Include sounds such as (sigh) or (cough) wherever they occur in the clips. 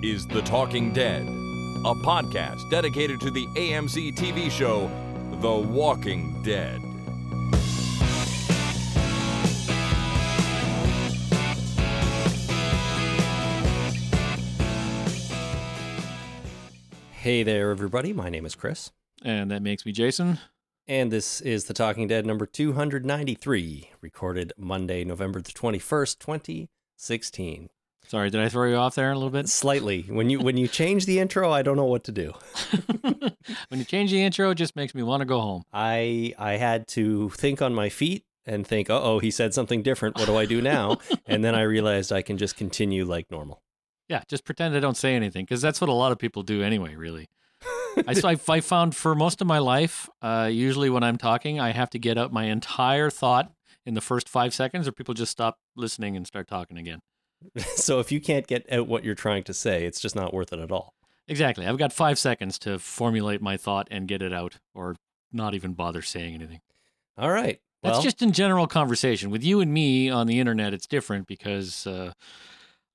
This is The Talking Dead, a podcast dedicated to the AMC TV show The Walking Dead. Hey there, everybody. My name is Chris, And that makes me Jason. and this is The Talking Dead number 293, recorded Monday, November the 21st, 2016. Sorry, did I throw you off there a little bit? Slightly. When you when you change the intro, I don't know what to do. (laughs) when you change the intro, it just makes me want to go home. I I had to think on my feet and think, "Uh oh, he said something different. What do I do now?" (laughs) and then I realized I can just continue like normal. Yeah, just pretend I don't say anything because that's what a lot of people do anyway, really. I, so I, I found for most of my life, uh, usually when I'm talking, I have to get out my entire thought in the first five seconds, or people just stop listening and start talking again. (laughs) so if you can't get out what you're trying to say, it's just not worth it at all. Exactly. I've got five seconds to formulate my thought and get it out, or not even bother saying anything. All right. That's just in general conversation. With you and me on the internet, it's different because uh,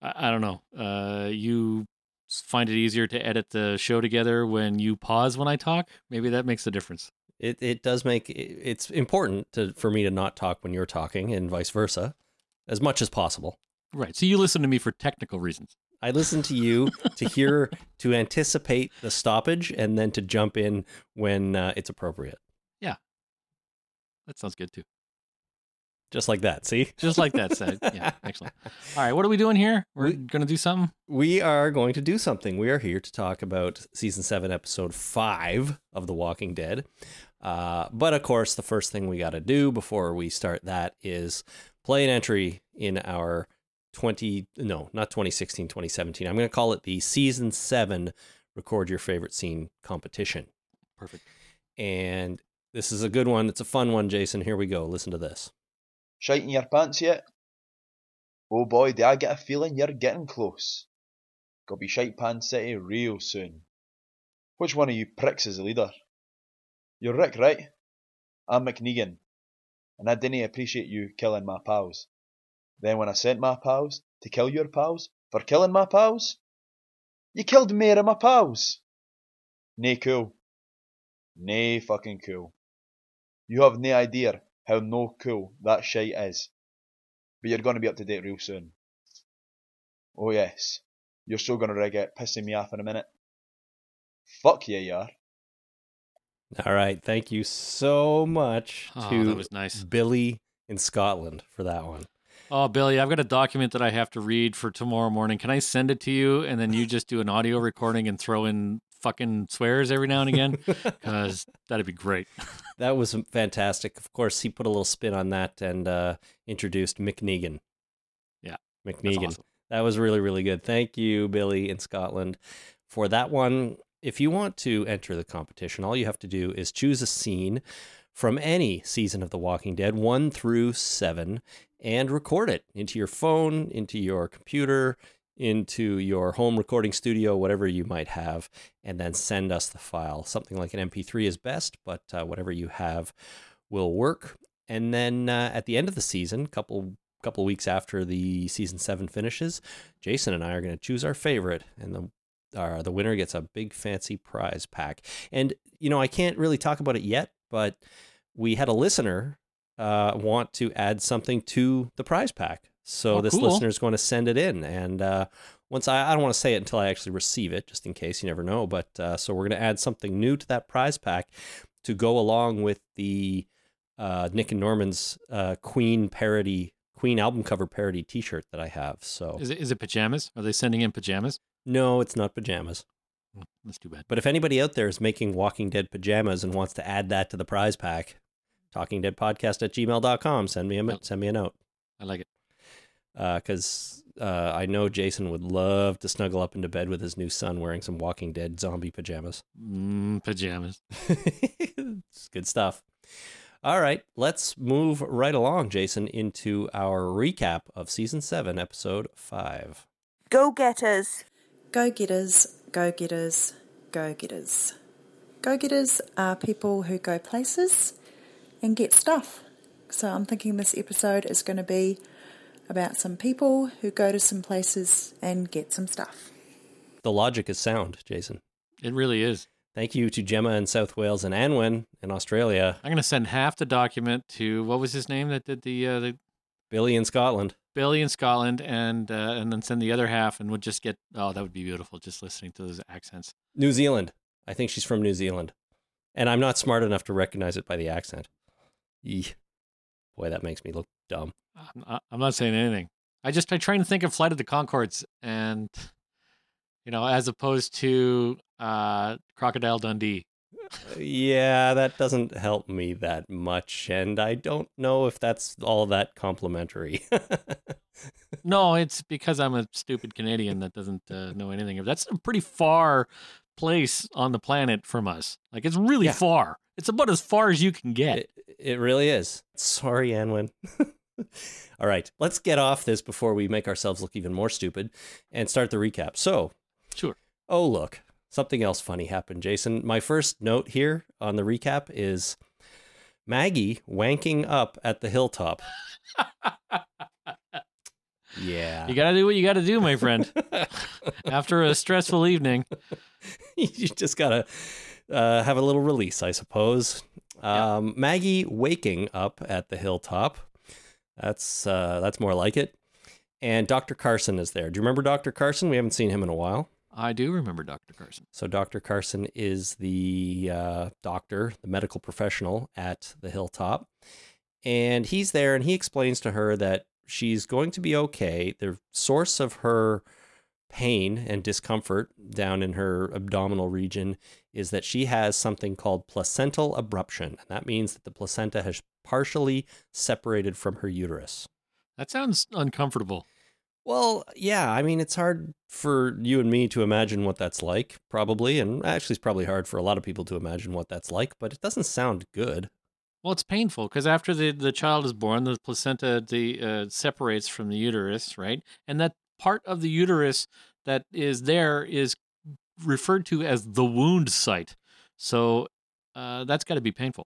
I, I don't know. Uh, you find it easier to edit the show together when you pause when I talk. Maybe that makes a difference. It it does make it's important to for me to not talk when you're talking and vice versa, as much as possible. Right. So you listen to me for technical reasons. I listen to you to hear (laughs) to anticipate the stoppage and then to jump in when uh, it's appropriate, Yeah. That sounds good too. just like that. See, Just like that said. Yeah, (laughs) excellent. All right, what are we doing here? We're We- going to do something? we are going to do something. We are here to talk about season seven, episode five of The Walking Dead. Uh, but of course, the first thing we got to do before we start that is play an entry in our 20, no, not 2016, 2017. I'm going to call it the season seven record your favorite scene competition. Perfect. And this is a good one. It's a fun one, Jason. Here we go. Listen to this. Shite in your pants yet? Oh boy, do I get a feeling you're getting close. Gonna be Shite Pants City real soon. Which one of you pricks is the leader? You're Rick, right? I'm McNegan. And I didn't appreciate you killing my pals. Then when I sent my pals to kill your pals for killing my pals, you killed more of my pals. Nay cool. Nay fucking cool. You have no idea how no cool that shite is. But you're going to be up to date real soon. Oh yes, you're still going to regret pissing me off in a minute. Fuck yeah, you are. All right. Thank you so much Oh, to that was nice. Billy in Scotland for that one. Oh, Billy, I've got a document that I have to read for tomorrow morning. Can I send it to you and then you just do an audio recording and throw in fucking swears every now and again? (laughs) Because that'd be great. (laughs) That was fantastic. Of course, he put a little spin on that and uh, introduced McNegan. Yeah, McNegan. Awesome. That was really, really good. Thank you, Billy in Scotland, for that one. If you want to enter the competition, all you have to do is choose a scene from any season of The Walking Dead, one through seven, and record it into your phone, into your computer, into your home recording studio, whatever you might have, and then send us the file. Something like an MP3 is best, but uh, whatever you have will work. And then uh, at the end of the season, couple couple weeks after the season seven finishes, Jason and I are going to choose our favorite, and the our, the winner gets a big fancy prize pack. And you know, I can't really talk about it yet, but we had a listener uh, want to add something to the prize pack. So Oh, this cool. listener is going to send it in, and uh, once I, I don't want to say it until I actually receive it, just in case you never know. But uh, so we're going to add something new to that prize pack to go along with the uh, Nick and Norman's uh, Queen parody, Queen album cover parody T-shirt that I have. So Is it, is it pajamas? Are they sending in pajamas? no, it's not pajamas. Hmm, That's too bad. But if anybody out there is making Walking Dead pajamas and wants to add that to the prize pack, talkingdeadpodcast at gmail.com. Send me a Yep. send me a note. I like it. Because uh, I know Jason would love to snuggle up into bed with his new son wearing some Walking Dead zombie pajamas. Mm, pajamas. (laughs) it's good stuff. All right, let's move right along, Jason, into our recap of season seven, episode five. Go getters. Go getters, go getters, go getters. Go getters are people who go places and get stuff. So I'm thinking this episode is going to be about some people who go to some places and get some stuff. the logic is sound, Jason. It really is. Thank you to Gemma in South Wales and Anwen in Australia, I'm going to send half the document to what was his name that did the uh, the Billy in Scotland. Billy in Scotland, and uh, and then send the other half, and we'll just get oh that would be beautiful just listening to those accents. New Zealand. I think she's from New Zealand. And I'm not smart enough to recognize it by the accent. Boy, that makes me look dumb. I'm not, I'm not saying anything. I just I try to think of Flight of the Conchords, and you know, as opposed to uh, Crocodile Dundee. Yeah, that doesn't help me that much, and I don't know if that's all that complimentary. (laughs) No, it's because I'm a stupid Canadian that doesn't uh, know anything of. That's a pretty far place on the planet from us. Like it's really Yeah. far. It's about as far as you can get. it, it really is. Sorry, Anwen. (laughs) all right, let's get off this before we make ourselves look even more stupid and start the recap. So, Sure. Oh, look, something else funny happened, Jason. My first note here on the recap is Maggie wanking up at the hilltop. (laughs) yeah. You got to do what you got to do, my friend. (laughs) After a stressful evening, (laughs) you just gotta uh, have a little release, I suppose. Um, Maggie waking up at the hilltop. That's uh, that's more like it. And Dr. Carson is there. Do you remember Dr. Carson? We haven't seen him in a while. I do remember Dr. Carson. So Dr. Carson is the uh, doctor, the medical professional at the hilltop, and he's there, and he explains to her that she's going to be okay. The source of her pain and discomfort down in her abdominal region is that she has something called placental abruption, and that means that the placenta has partially separated from her uterus. That sounds uncomfortable. Well, yeah, I mean, it's hard for you and me to imagine what that's like, probably. And actually, it's probably hard for a lot of people to imagine what that's like, but it doesn't sound good. Well, it's painful because after the, the child is born, the placenta the uh, separates from the uterus, right? And that part of the uterus that is there is referred to as the wound site. So uh, that's got to be painful.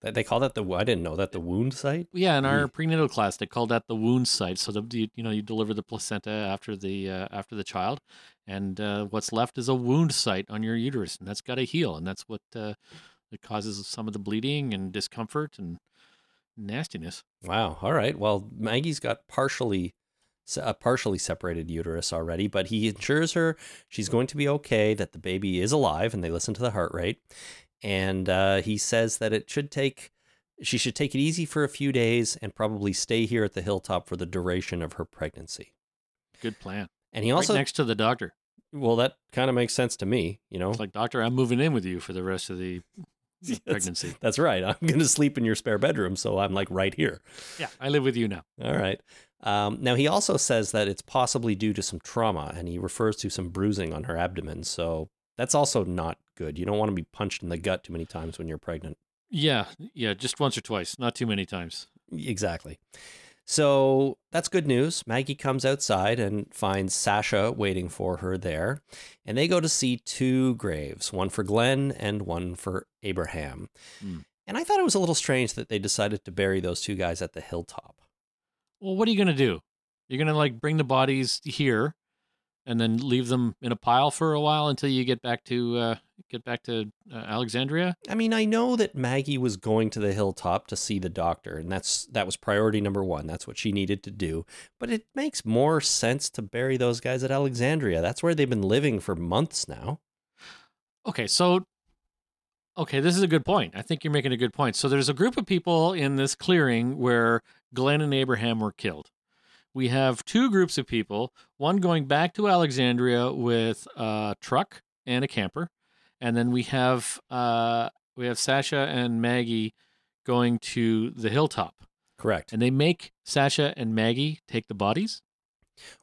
They- They call that the, I didn't know that, the wound site? Yeah, in our prenatal class, they called that the wound site. So the you, you know you deliver the placenta after the uh, after the child, and uh, what's left is a wound site on your uterus, and that's got to heal, and that's what it causes some of the bleeding and discomfort and nastiness. Wow. All right. Well, Maggie's got partially a partially separated uterus already, but he ensures her she's going to be okay, that the baby is alive, and they listen to the heart rate. And uh, he says that it should take she should take it easy for a few days and probably stay here at the hilltop for the duration of her pregnancy. Good plan. And he also right next to the doctor. well, that kind of makes sense to me, you know. It's like, doctor, I'm moving in with you for the rest of the (laughs) That's- pregnancy. That's right. I'm going to sleep in your spare bedroom, so I'm like right here. Yeah, I live with you now. All right. Um, now, he also says that it's possibly due to some trauma, and he refers to some bruising on her abdomen. So that's also not good. You don't want to be punched in the gut too many times when you're pregnant. Yeah, yeah, just once or twice, not too many times. Exactly. So that's good news. Maggie comes outside and finds Sasha waiting for her there. And they go to see two graves, one for Glenn and one for Abraham. Hmm. And I thought it was a little strange that they decided to bury those two guys at the hilltop. Well, what are you going to do? You're going to like bring the bodies here and then leave them in a pile for a while until you get back to uh, get back to uh, Alexandria? I mean, I know that Maggie was going to the hilltop to see the doctor, and that's that was priority number one. That's what she needed to do. But it makes more sense to bury those guys at Alexandria. That's where they've been living for months now. Okay, so okay, this is a good point. I think you're making a good point. So there's a group of people in this clearing where Glenn and Abraham were killed. We have two groups of people, one going back to Alexandria with a truck and a camper, and then we have uh, we have Sasha and Maggie going to the hilltop, Correct. and they make Sasha and Maggie take the bodies.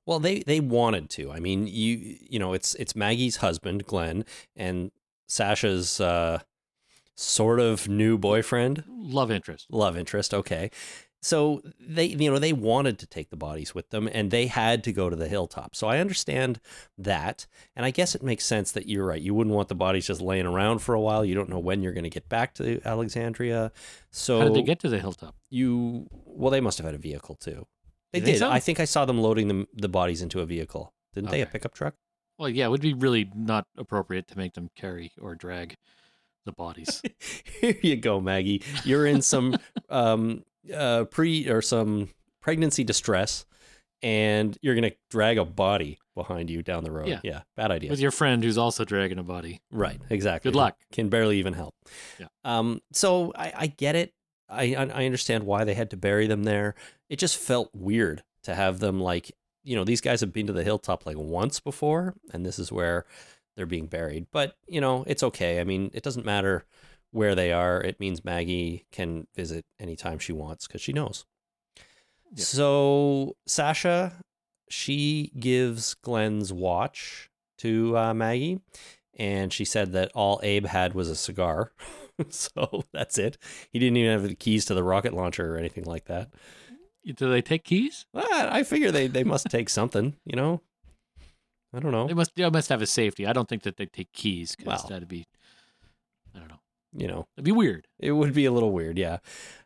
Well, they they wanted to. I mean, you you know, it's it's Maggie's husband, Glenn, and Sasha's uh, sort of new boyfriend, Love interest. love interest. Okay, so they you know they wanted to take the bodies with them, and they had to go to the hilltop. So I understand that, and I guess it makes sense that you're right. You wouldn't want the bodies just laying around for a while. You don't know when you're going to get back to Alexandria. So How did they get to the hilltop? you? Well, they must have had a vehicle too. They did. so? I think I saw them loading them the bodies into a vehicle. Didn't they? A pickup truck? Well, yeah, it would be really not appropriate to make them carry or drag the bodies. (laughs) Here you go, Maggie. You're in some (laughs) um, uh, pre or some pregnancy distress, and you're gonna drag a body behind you down the road. Yeah. yeah bad idea. With your friend who's also dragging a body. Right, exactly. Good luck. Can barely even help. Yeah. Um. So I, I get it. I I I understand why they had to bury them there. It just felt weird to have them like you know these guys have been to the hilltop like once before, and this is where they're being buried. But you know it's okay. I mean it doesn't matter where they are. It means Maggie can visit anytime she wants because she knows. Yeah. So Sasha, she gives Glenn's watch to uh, Maggie, and she said that all Abe had was a cigar. (laughs) so that's it. He didn't even have the keys to the rocket launcher or anything like that. Do they take keys? Well, I figure they, they must take something, you know? I don't know. They must. They must have a safety. I don't think that they take keys because Well. that'd be. I don't know. You know, It'd be weird. it would be a little weird, yeah.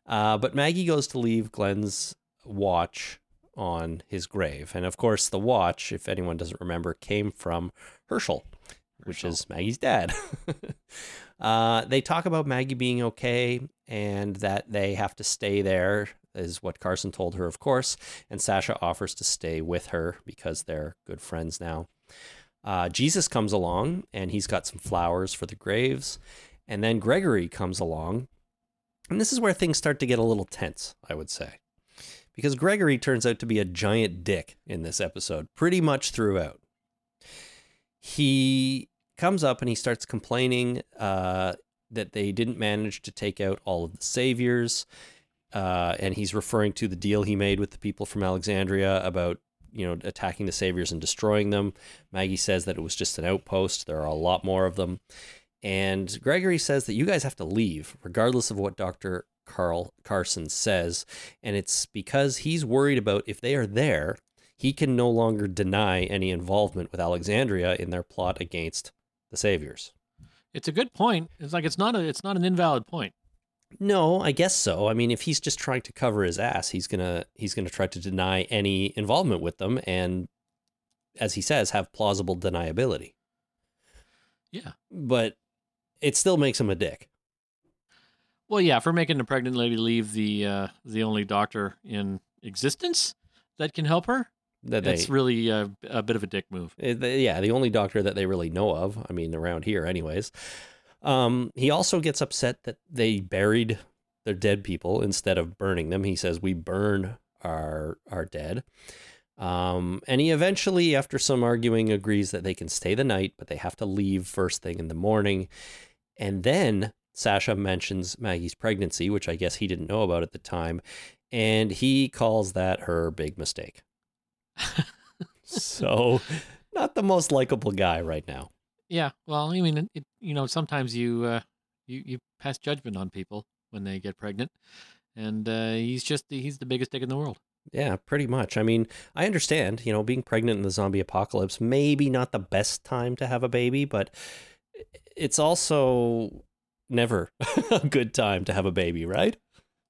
Uh, but Maggie goes to leave Glenn's watch on his grave. And of course, the watch, if anyone doesn't remember, came from Hershel, which is Maggie's dad. (laughs) uh, they talk about Maggie being okay and that they have to stay there, is what Carson told her, of course. And Sasha offers to stay with her because they're good friends now. Uh, Jesus comes along and he's got some flowers for the graves. And then Gregory comes along. And this is where things start to get a little tense, I would say. Because Gregory turns out to be a giant dick in this episode, pretty much throughout. He comes up and he starts complaining uh, that they didn't manage to take out all of the saviors. Uh, and he's referring to the deal he made with the people from Alexandria about, you know, attacking the saviors and destroying them. Maggie says that it was just an outpost. There are a lot more of them. And Gregory says that you guys have to leave, regardless of what Dr. Carl Carson says. And it's because he's worried about if they are there, he can no longer deny any involvement with Alexandria in their plot against the Saviors. It's a good point. It's like it's not a. It's not an invalid point. No, I guess so. I mean, if he's just trying to cover his ass, he's gonna he's gonna try to deny any involvement with them, and as he says, have plausible deniability. Yeah. But it still makes him a dick. Well, yeah, for making the pregnant lady leave the uh, the only doctor in existence that can help her, That they, that's really a, a bit of a dick move. Uh, the- yeah, the only doctor that they really know of. I mean, around here, anyways. Um, he also gets upset that they buried their dead people instead of burning them. He says we burn our our dead. Um, and he eventually, after some arguing, agrees that they can stay the night, but they have to leave first thing in the morning. And then Sasha mentions Maggie's pregnancy, which I guess he didn't know about at the time, and he calls that her big mistake. so, not the most likable guy right now. Yeah, well, I mean, it, you know, sometimes you uh, you you pass judgment on people when they get pregnant, and uh, he's just he's the biggest dick in the world. Yeah, pretty much. I mean, I understand, you know, being pregnant in the zombie apocalypse, maybe not the best time to have a baby, but it's also never (laughs) a good time to have a baby, right?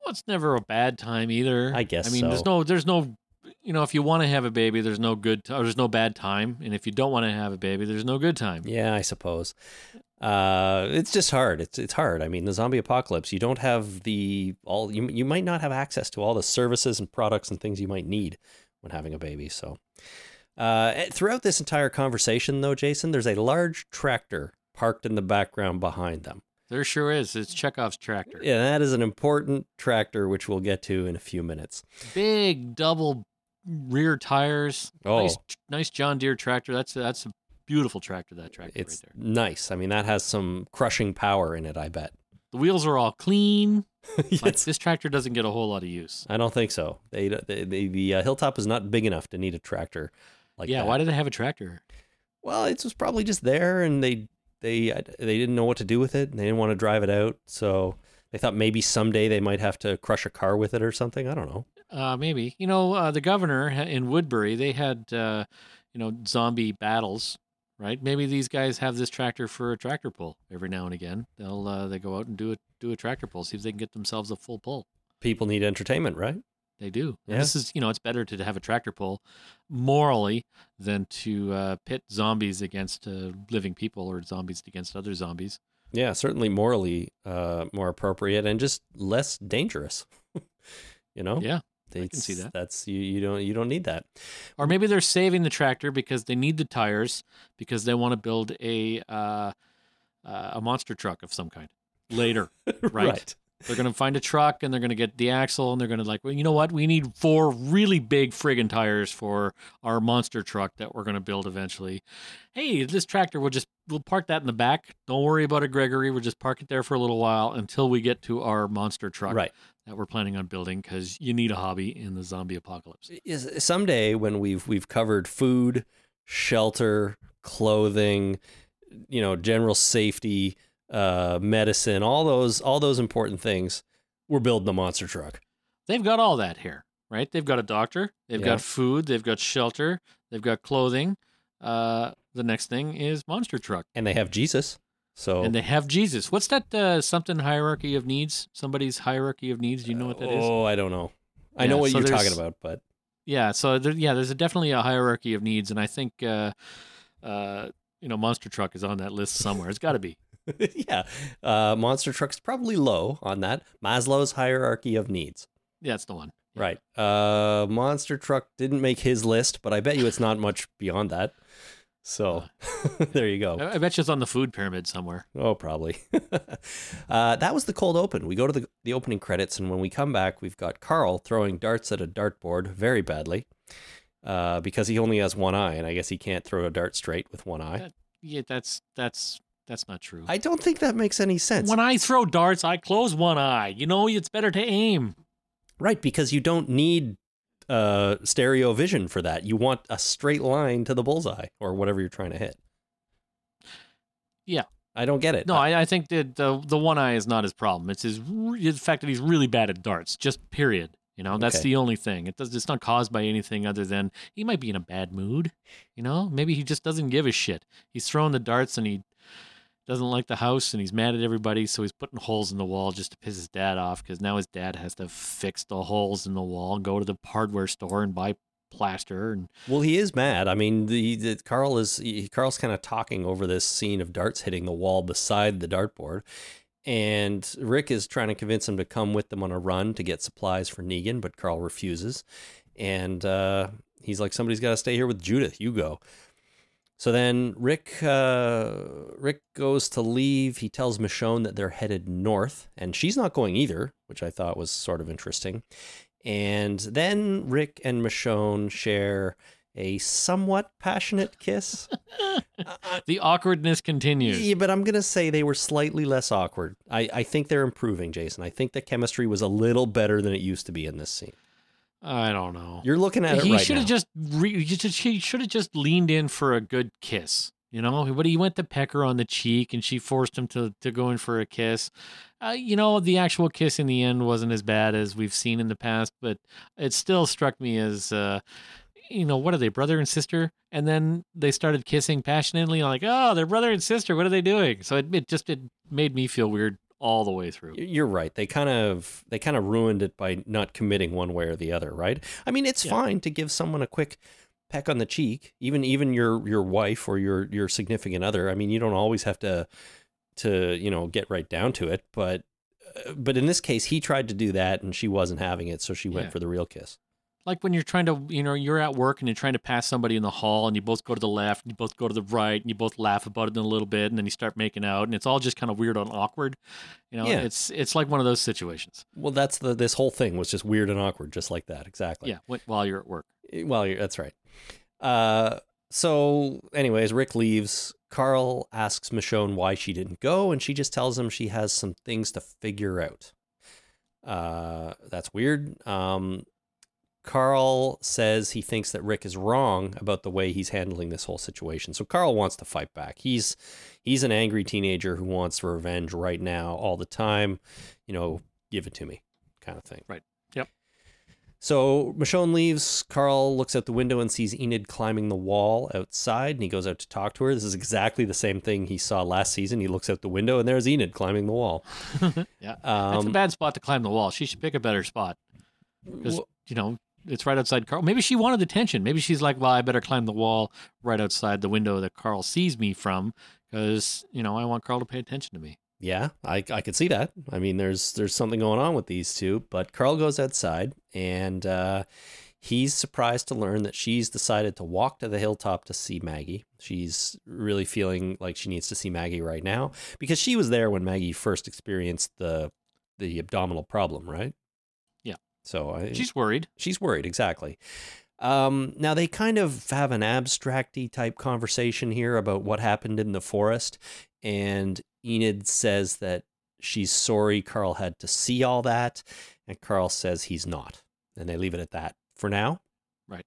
Well, it's never a bad time either. I guess I mean, there's no there's no you know, if you want to have a baby, there's no good t- or there's no bad time, and if you don't want to have a baby, there's no good time. Yeah, I suppose. Uh, it's just hard. It's it's hard. I mean, the zombie apocalypse, you don't have the all you you might not have access to all the services and products and things you might need when having a baby. So, uh, eh, throughout this entire conversation, though, Jason, there's a large tractor parked in the background behind them. There sure is. It's Chekhov's tractor. Yeah, that is an important tractor, which we'll get to in a few minutes. Big double rear tires. Oh. Nice, nice John Deere tractor. That's a, that's a beautiful tractor. That tractor It's right there. nice. I mean, that has some crushing power in it. I bet. The wheels are all clean. (laughs) Like, Yes. this tractor doesn't get a whole lot of use. I don't think so. They, they, they the uh, hilltop is not big enough to need a tractor like yeah, that. why did they have a tractor? Well, it was probably just there, and they they they didn't know what to do with it, and they didn't want to drive it out, so they thought maybe someday they might have to crush a car with it or something. I don't know. Uh, maybe you know uh, the governor in Woodbury. They had uh, you know zombie battles, right? Maybe these guys have this tractor for a tractor pull every now and again. They'll uh, they go out and do a do a tractor pull, see if they can get themselves a full pull. People need entertainment, right? They do. Yeah. This is, you know, it's better to have a tractor pull morally than to uh, pit zombies against uh, living people or zombies against other zombies. Yeah, certainly morally uh, more appropriate and just less dangerous. (laughs) you know, Yeah. can see that. That's you. You don't. You don't need that. Or maybe they're saving the tractor because they need the tires because they want to build a uh, uh, a monster truck of some kind later. (laughs) Right. They're going to find a truck and they're going to get the axle and they're going to like, well, you know what? We need four really big friggin' tires for our monster truck that we're going to build eventually. Hey, this tractor we'll just we'll park that in the back. Don't worry about it, Gregory. We'll just park it there for a little while until we get to our monster truck Right. that we're planning on building because you need a hobby in the zombie apocalypse. Is someday when we've we've covered food, shelter, clothing, you know, general safety, uh, medicine, all those all those important things, we're building a monster truck. They've got all that here, right? They've got a doctor, they've Yeah. got food, they've got shelter, they've got clothing. Uh, the next thing is monster truck. And they have Jesus. So And they have Jesus. What's that uh, something hierarchy of needs? Somebody's hierarchy of needs. Do you know what that is? Oh, I don't know. I Yeah, know what so you're talking about, but Yeah. So there, yeah, there's a, definitely a hierarchy of needs, and I think uh, uh, you know, monster truck is on that list somewhere. It's got to be. (laughs) yeah, uh, monster truck's probably low on that Maslow's hierarchy of needs. Yeah, it's the one. Yeah. Right. Uh, monster truck didn't make his list, but I bet you it's not much beyond that. So (laughs) there you go. I, I bet you it's on the food pyramid somewhere. Oh, probably. (laughs) uh, that was the cold open. We go to the, the opening credits, and when we come back, we've got Carl throwing darts at a dartboard very badly uh, because he only has one eye, and I guess he can't throw a dart straight with one eye. That- Yeah, that's that's that's not true. I don't think that makes any sense. when I throw darts, I close one eye. You know, it's better to aim. Right, because you don't need uh, stereo vision for that. You want a straight line to the bullseye or whatever you're trying to hit. Yeah. I don't get it. No, I, I think that the the one eye is not his problem. It's his the fact that he's really bad at darts. Just period. You know, that's Okay. the only thing. It does. It's not caused by anything other than he might be in a bad mood. You know, maybe he just doesn't give a shit. He's throwing the darts and he doesn't like the house and he's mad at everybody, so he's putting holes in the wall just to piss his dad off because now his dad has to fix the holes in the wall and go to the hardware store and buy plaster and Well, he is mad. I mean, the, the Carl is he, Carl's kind of talking over this scene of darts hitting the wall beside the dartboard, and Rick is trying to convince him to come with them on a run to get supplies for Negan, but Carl refuses, and uh, he's like, "Somebody's got to stay here with Judith. You go." So then Rick uh, Rick goes to leave. He tells Michonne that they're headed north, and she's not going either, which I thought was sort of interesting. And then Rick and Michonne share a somewhat passionate kiss. (laughs) the awkwardness continues. yeah, but I'm gonna say they were slightly less awkward. I, I think they're improving, Jason. I think the chemistry was a little better than it used to be in this scene. I don't know. You're looking at it he right should have just re- he just- he should have just leaned in for a good kiss. You know, but he went to peck her on the cheek, and she forced him to to go in for a kiss. Uh, you know, the actual kiss in the end wasn't as bad as we've seen in the past, but it still struck me as, uh, you know, what are they, brother and sister? And then they started kissing passionately, like, oh, they're brother and sister. What are they doing? So it, it just it made me feel weird all the way through. You're right. They kind of they kind of ruined it by not committing one way or the other, right? I mean, it's Yeah. fine to give someone a quick peck on the cheek, even even your your wife or your your significant other. I mean, you don't always have to to you know get right down to it, but uh, but in this case, he tried to do that and she wasn't having it, so she went Yeah. for the real kiss. Like when you're trying to you know you're at work and you're trying to pass somebody in the hall and you both go to the left and you both go to the right and you both laugh about it in a little bit and then you start making out and it's all just kind of weird and awkward you know Yeah. it's it's like one of those situations Well, that's the this whole thing was just weird and awkward, just like that, exactly. yeah while you're at work Well, you're, that's right. Uh, so, anyways, Rick leaves. Carl asks Michonne why she didn't go, and she just tells him she has some things to figure out. Uh, that's weird. Um, Carl says he thinks that Rick is wrong about the way he's handling this whole situation. So Carl wants to fight back. He's he's an angry teenager who wants revenge right now, all the time. You know, give it to me, kind of thing. Right. Yep. So Michonne leaves. Carl looks out the window and sees Enid climbing the wall outside, and he goes out to talk to her. This is exactly the same thing he saw last season. He looks out the window, and there's Enid climbing the wall. (laughs) yeah that's a Um, bad spot to climb the wall she should pick a better spot because well, you know, it's right outside Carl. Maybe she wanted attention. Maybe she's like, well, I better climb the wall right outside the window that Carl sees me from because, you know, I want Carl to pay attention to me. Yeah, I I could see that. I mean, there's there's something going on with these two. But Carl goes outside, and uh, he's surprised to learn that she's decided to walk to the hilltop to see Maggie. She's really feeling like she needs to see Maggie right now because she was there when Maggie first experienced the the abdominal problem, right? So I, She's worried. she's worried exactly um, now they kind of have an abstracty type conversation here about what happened in the forest and enid says that she's sorry carl had to see all that and carl says he's not and they leave it at that for now Right.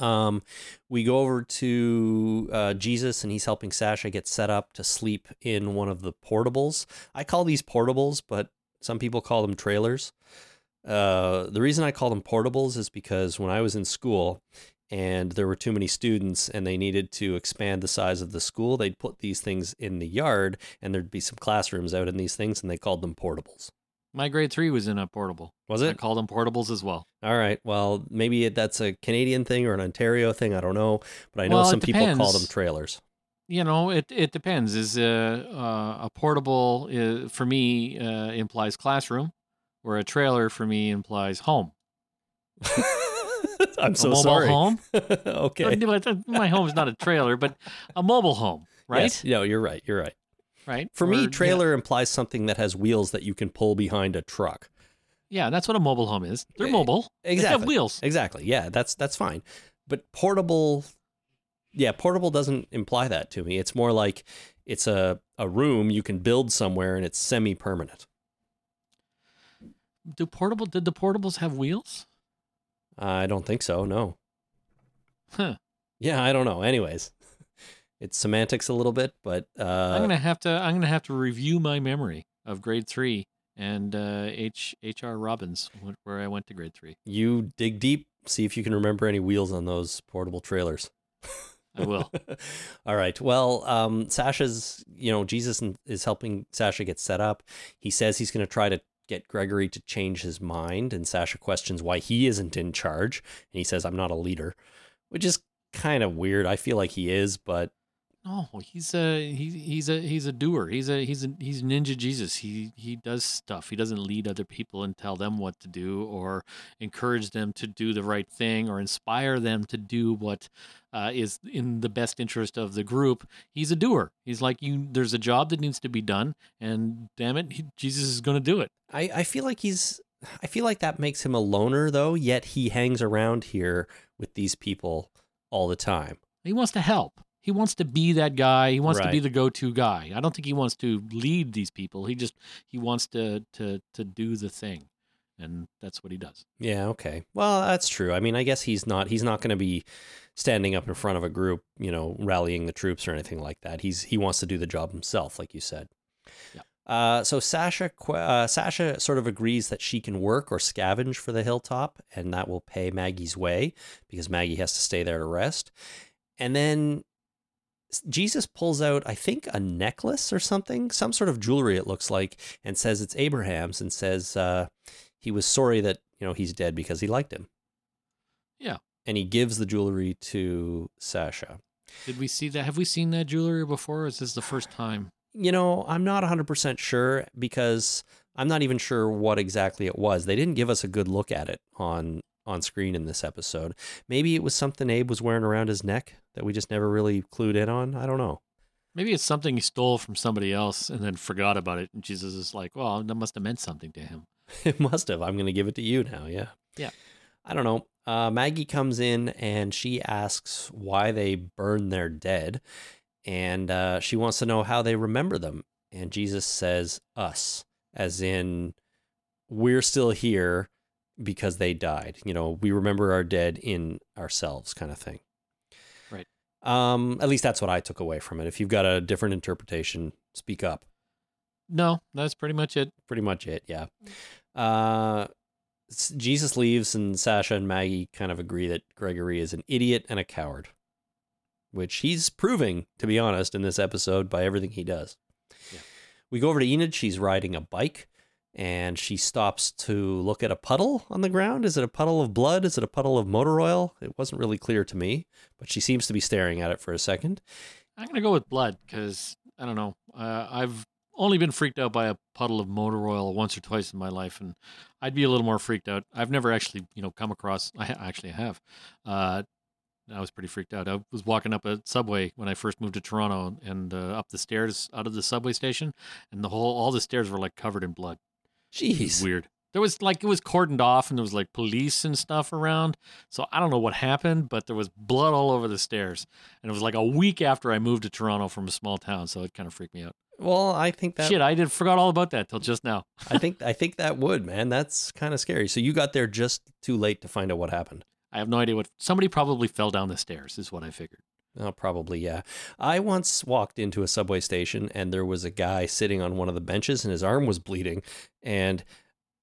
um, we go over to uh, jesus and he's helping sasha get set up to sleep in one of the portables i call these portables but some people call them trailers uh, the reason I call them portables is because when I was in school and there were too many students and they needed to expand the size of the school, they'd put these things in the yard and there'd be some classrooms out in these things and they called them portables. My grade three was in a portable. Was I it? called them portables as well. All right. Well, maybe it- that's a Canadian thing or an Ontario thing. I don't know. But I know Well, some people call them trailers. You know, it, it depends. Is uh, uh, a portable uh, for me uh, implies classroom, where a trailer for me implies home. (laughs) I'm a so mobile sorry. home. (laughs) okay. My home is not a trailer, but a mobile home, right? Yes. No, you're right. You're right. Right. For Or, me, yeah, trailer implies something that has wheels that you can pull behind a truck. Yeah, that's what a mobile home is. They're mobile. They exactly. have wheels. Exactly. Yeah, that's that's fine. But portable yeah, portable doesn't imply that to me. It's more like it's a, a room you can build somewhere and it's semi permanent. Do portable? Did the portables have wheels? I don't think so, no. Huh. Yeah, I don't know. Anyways. (laughs) It's semantics a little bit, but uh I'm gonna have to. I'm gonna have to review my memory of grade three and uh, H H R Robbins, where I went to grade three. you dig deep, see if you can remember any wheels on those portable trailers. I will. (laughs) All right. Well, um, Sasha's, you know, Jesus is helping Sasha get set up. He says he's going to try to get Gregory to change his mind, and Sasha questions why he isn't in charge. And he says, I'm not a leader, which is kind of weird. I feel like he is, but No, he's a he, he's a he's a doer. He's a he's a he's Ninja Jesus. He he does stuff. He doesn't lead other people and tell them what to do or encourage them to do the right thing or inspire them to do what uh, is in the best interest of the group. He's a doer. He's like you. There's a job that needs to be done, and damn it, he, Jesus is going to do it. I, I feel like he's I feel like that makes him a loner though, yet he hangs around here with these people all the time. He wants to help. He wants to be that guy. He wants to be the go-to guy. I don't think he wants to lead these people. He just he wants to to to do the thing, and that's what he does. Yeah, okay. Well, that's true. I mean, I guess he's not he's not going to be standing up in front of a group, you know, rallying the troops or anything like that. He's he wants to do the job himself, like you said. Yeah. Uh, so Sasha uh, Sasha sort of agrees that she can work or scavenge for the hilltop, and that will pay Maggie's way because Maggie has to stay there to rest. And then Jesus pulls out, I think, a necklace or something, some sort of jewelry. It looks like, and says it's Abraham's, and says uh, he was sorry that you know he's dead because he liked him. Yeah. And he gives the jewelry to Sasha. Did we see that? Have we seen that jewelry before? Or is this the first time? You know, I'm not 100% sure because I'm not even sure what exactly it was. They didn't give us a good look at it on on screen in this episode. Maybe it was something Abe was wearing around his neck that we just never really clued in on. I don't know. Maybe it's something he stole from somebody else and then forgot about it. And Jesus is like, well, that must have meant something to him. (laughs) It must have. I'm going to give it to you now. Yeah. Yeah. I don't know. Uh, Maggie comes in and she asks why they burn their dead. And uh, she wants to know how they remember them. And Jesus says, us, as in, we're still here because they died. You know, we remember our dead in ourselves, kind of thing. Right. Um, at least that's what I took away from it. If you've got a different interpretation, speak up No, that's pretty much it. pretty much it yeah uh jesus leaves and sasha and maggie kind of agree that gregory is an idiot and a coward which he's proving to be honest in this episode by everything he does Yeah. we go over to enid she's riding a bike and she stops to look at a puddle on the ground. Is it a puddle of blood? Is it a puddle of motor oil? It wasn't really clear to me, but she seems to be staring at it for a second. I'm gonna go with blood because I don't know. Uh, I've only been freaked out by a puddle of motor oil once or twice in my life, and I'd be a little more freaked out. I've never actually, you know, come across. (laughs) I actually have. Uh, I was pretty freaked out. I was walking up a subway when I first moved to Toronto, and uh, up the stairs out of the subway station, and the whole all the stairs were like covered in blood. Jeez. weird. There was like it was cordoned off, and there was like police and stuff around. So I don't know what happened, but there was blood all over the stairs, and it was like a week after I moved to Toronto from a small town, so it kind of freaked me out. Well, I think that Shit, I did forgot all about that till just now. (laughs) I think I think that would, man. That's kind of scary. So you got there just too late to find out what happened. I have no idea what somebody probably fell down the stairs, is what I figured. Oh, probably, yeah. I once walked into a subway station and there was a guy sitting on one of the benches and his arm was bleeding and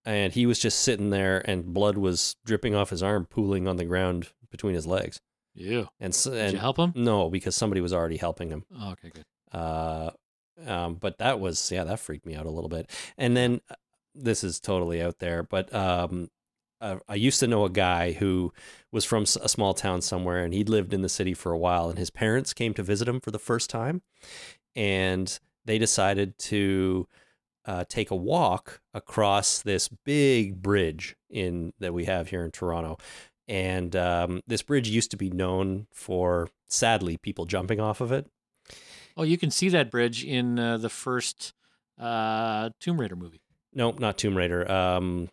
and he was just sitting there and blood was dripping off his arm, pooling on the ground between his legs. Yeah. And, so, Did you help him? no, because somebody was already helping him. Oh, okay, good. Uh, um, but that was yeah, that freaked me out a little bit. And then uh, this is totally out there, but um, uh, I used to know a guy who was from a small town somewhere, and he'd lived in the city for a while. And his parents came to visit him for the first time, and they decided to uh, take a walk across this big bridge in that we have here in Toronto. And um, this bridge used to be known for, sadly, people jumping off of it. Oh, you can see that bridge in uh, the first uh, Tomb Raider movie. No, not Tomb Raider. Um,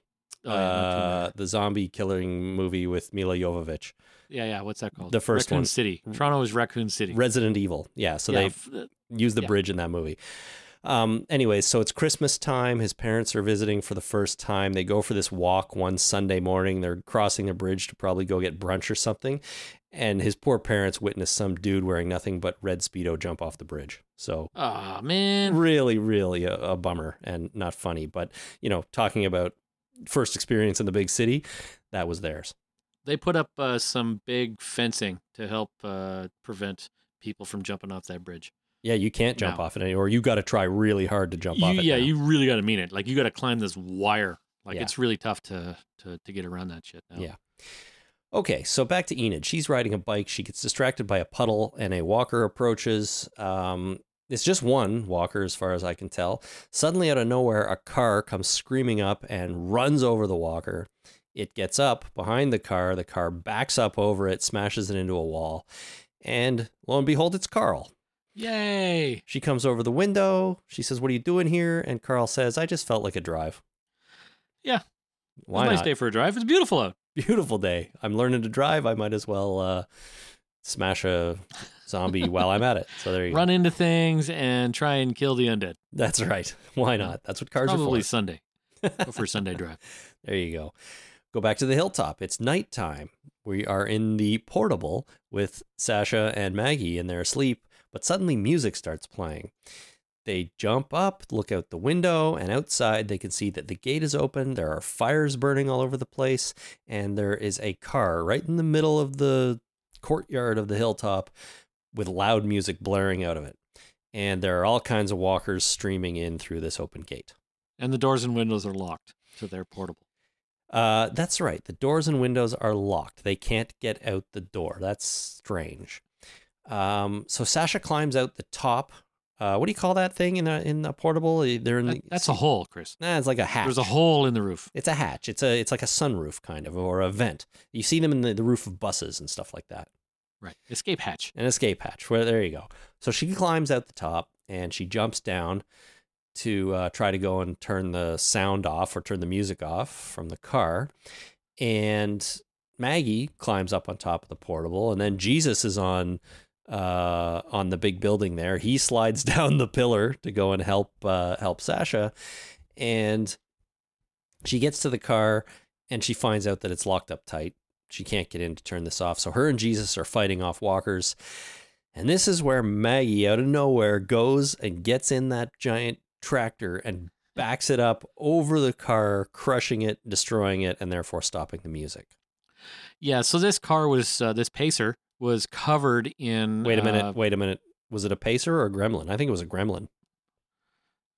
Oh, yeah, uh, the zombie killing movie with Milla Jovovich, yeah, yeah. What's that called? the first Raccoon one. City. Toronto is Raccoon City. Resident Evil. Yeah, so Yeah, they f- uh, use the yeah. bridge in that movie. Um, anyways, so it's Christmas time. His parents are visiting for the first time. They go for this walk one Sunday morning. They're crossing the bridge to probably go get brunch or something. And his poor parents witness some dude wearing nothing but red Speedo jump off the bridge. So Aw, man. really, really a, a bummer and not funny. But, you know, talking about first experience in the big city, that was theirs. They put up uh, some big fencing to help uh, prevent people from jumping off that bridge. Yeah, you can't jump No. off it, anymore. or you got to try really hard to jump You- off it. yeah, now. you really got to mean it. Like you got to climb this wire. Like Yeah. it's really tough to, to to get around that shit. Now. Yeah. Okay, so back to Enid. She's riding a bike. She gets distracted by a puddle, and a walker approaches. Um, it's just one walker, as far as I can tell. Suddenly, out of nowhere, a car comes screaming up and runs over the walker. It gets up behind the car. The car backs up over it, smashes it into a wall. And lo and behold, it's Carl. Yay! She comes over the window. She says, What are you doing here? And Carl says, I just felt like a drive. Yeah. Why it's a nice not? day for a drive. It's beautiful out. beautiful day. I'm learning to drive. I might as well uh, smash a zombie while I'm at it. So there you Run go. into things and try and kill the undead. That's right. (laughs) Why not? That's what cars Probably are for. Sunday. Go for a Sunday (laughs) drive. There you go. Go back to the hilltop. It's nighttime. We are in the portable with Sasha and Maggie, and they're asleep. But suddenly, music starts playing. They jump up, look out the window, and outside they can see that the gate is open. There are fires burning all over the place, and there is a car right in the middle of the courtyard of the hilltop with loud music blaring out of it. And there are all kinds of walkers streaming in through this open gate. And the doors and windows are locked, so they're portable. Uh, that's right. The doors and windows are locked. They can't get out the door. That's strange. Um, so Sasha climbs out the top. Uh, what do you call that thing in a in a portable? They're in That- the, that's a hole, Chris. Nah, it's like a hatch. There's a hole in the roof. It's a hatch. It's a it's like a sunroof kind of or a vent. You see them in the, the roof of buses and stuff like that. Right. Escape hatch. An escape hatch. Well, there you go. So she climbs out the top and she jumps down to uh, try to go and turn the sound off or turn the music off from the car. And Maggie climbs up on top of the portable, and then Jesus is on uh, on the big building there. He slides (laughs) down the pillar to go and help uh, help Sasha, and she gets to the car and she finds out that it's locked up tight. She can't get in to turn this off. So her and Jesus are fighting off walkers. And this is where Maggie, out of nowhere, goes and gets in that giant tractor and backs it up over the car, crushing it, destroying it, and therefore stopping the music. Yeah. So this car was uh, this Pacer was covered in. Wait a minute. uh, wait a minute. Was it a pacer or a gremlin? I think it was a gremlin.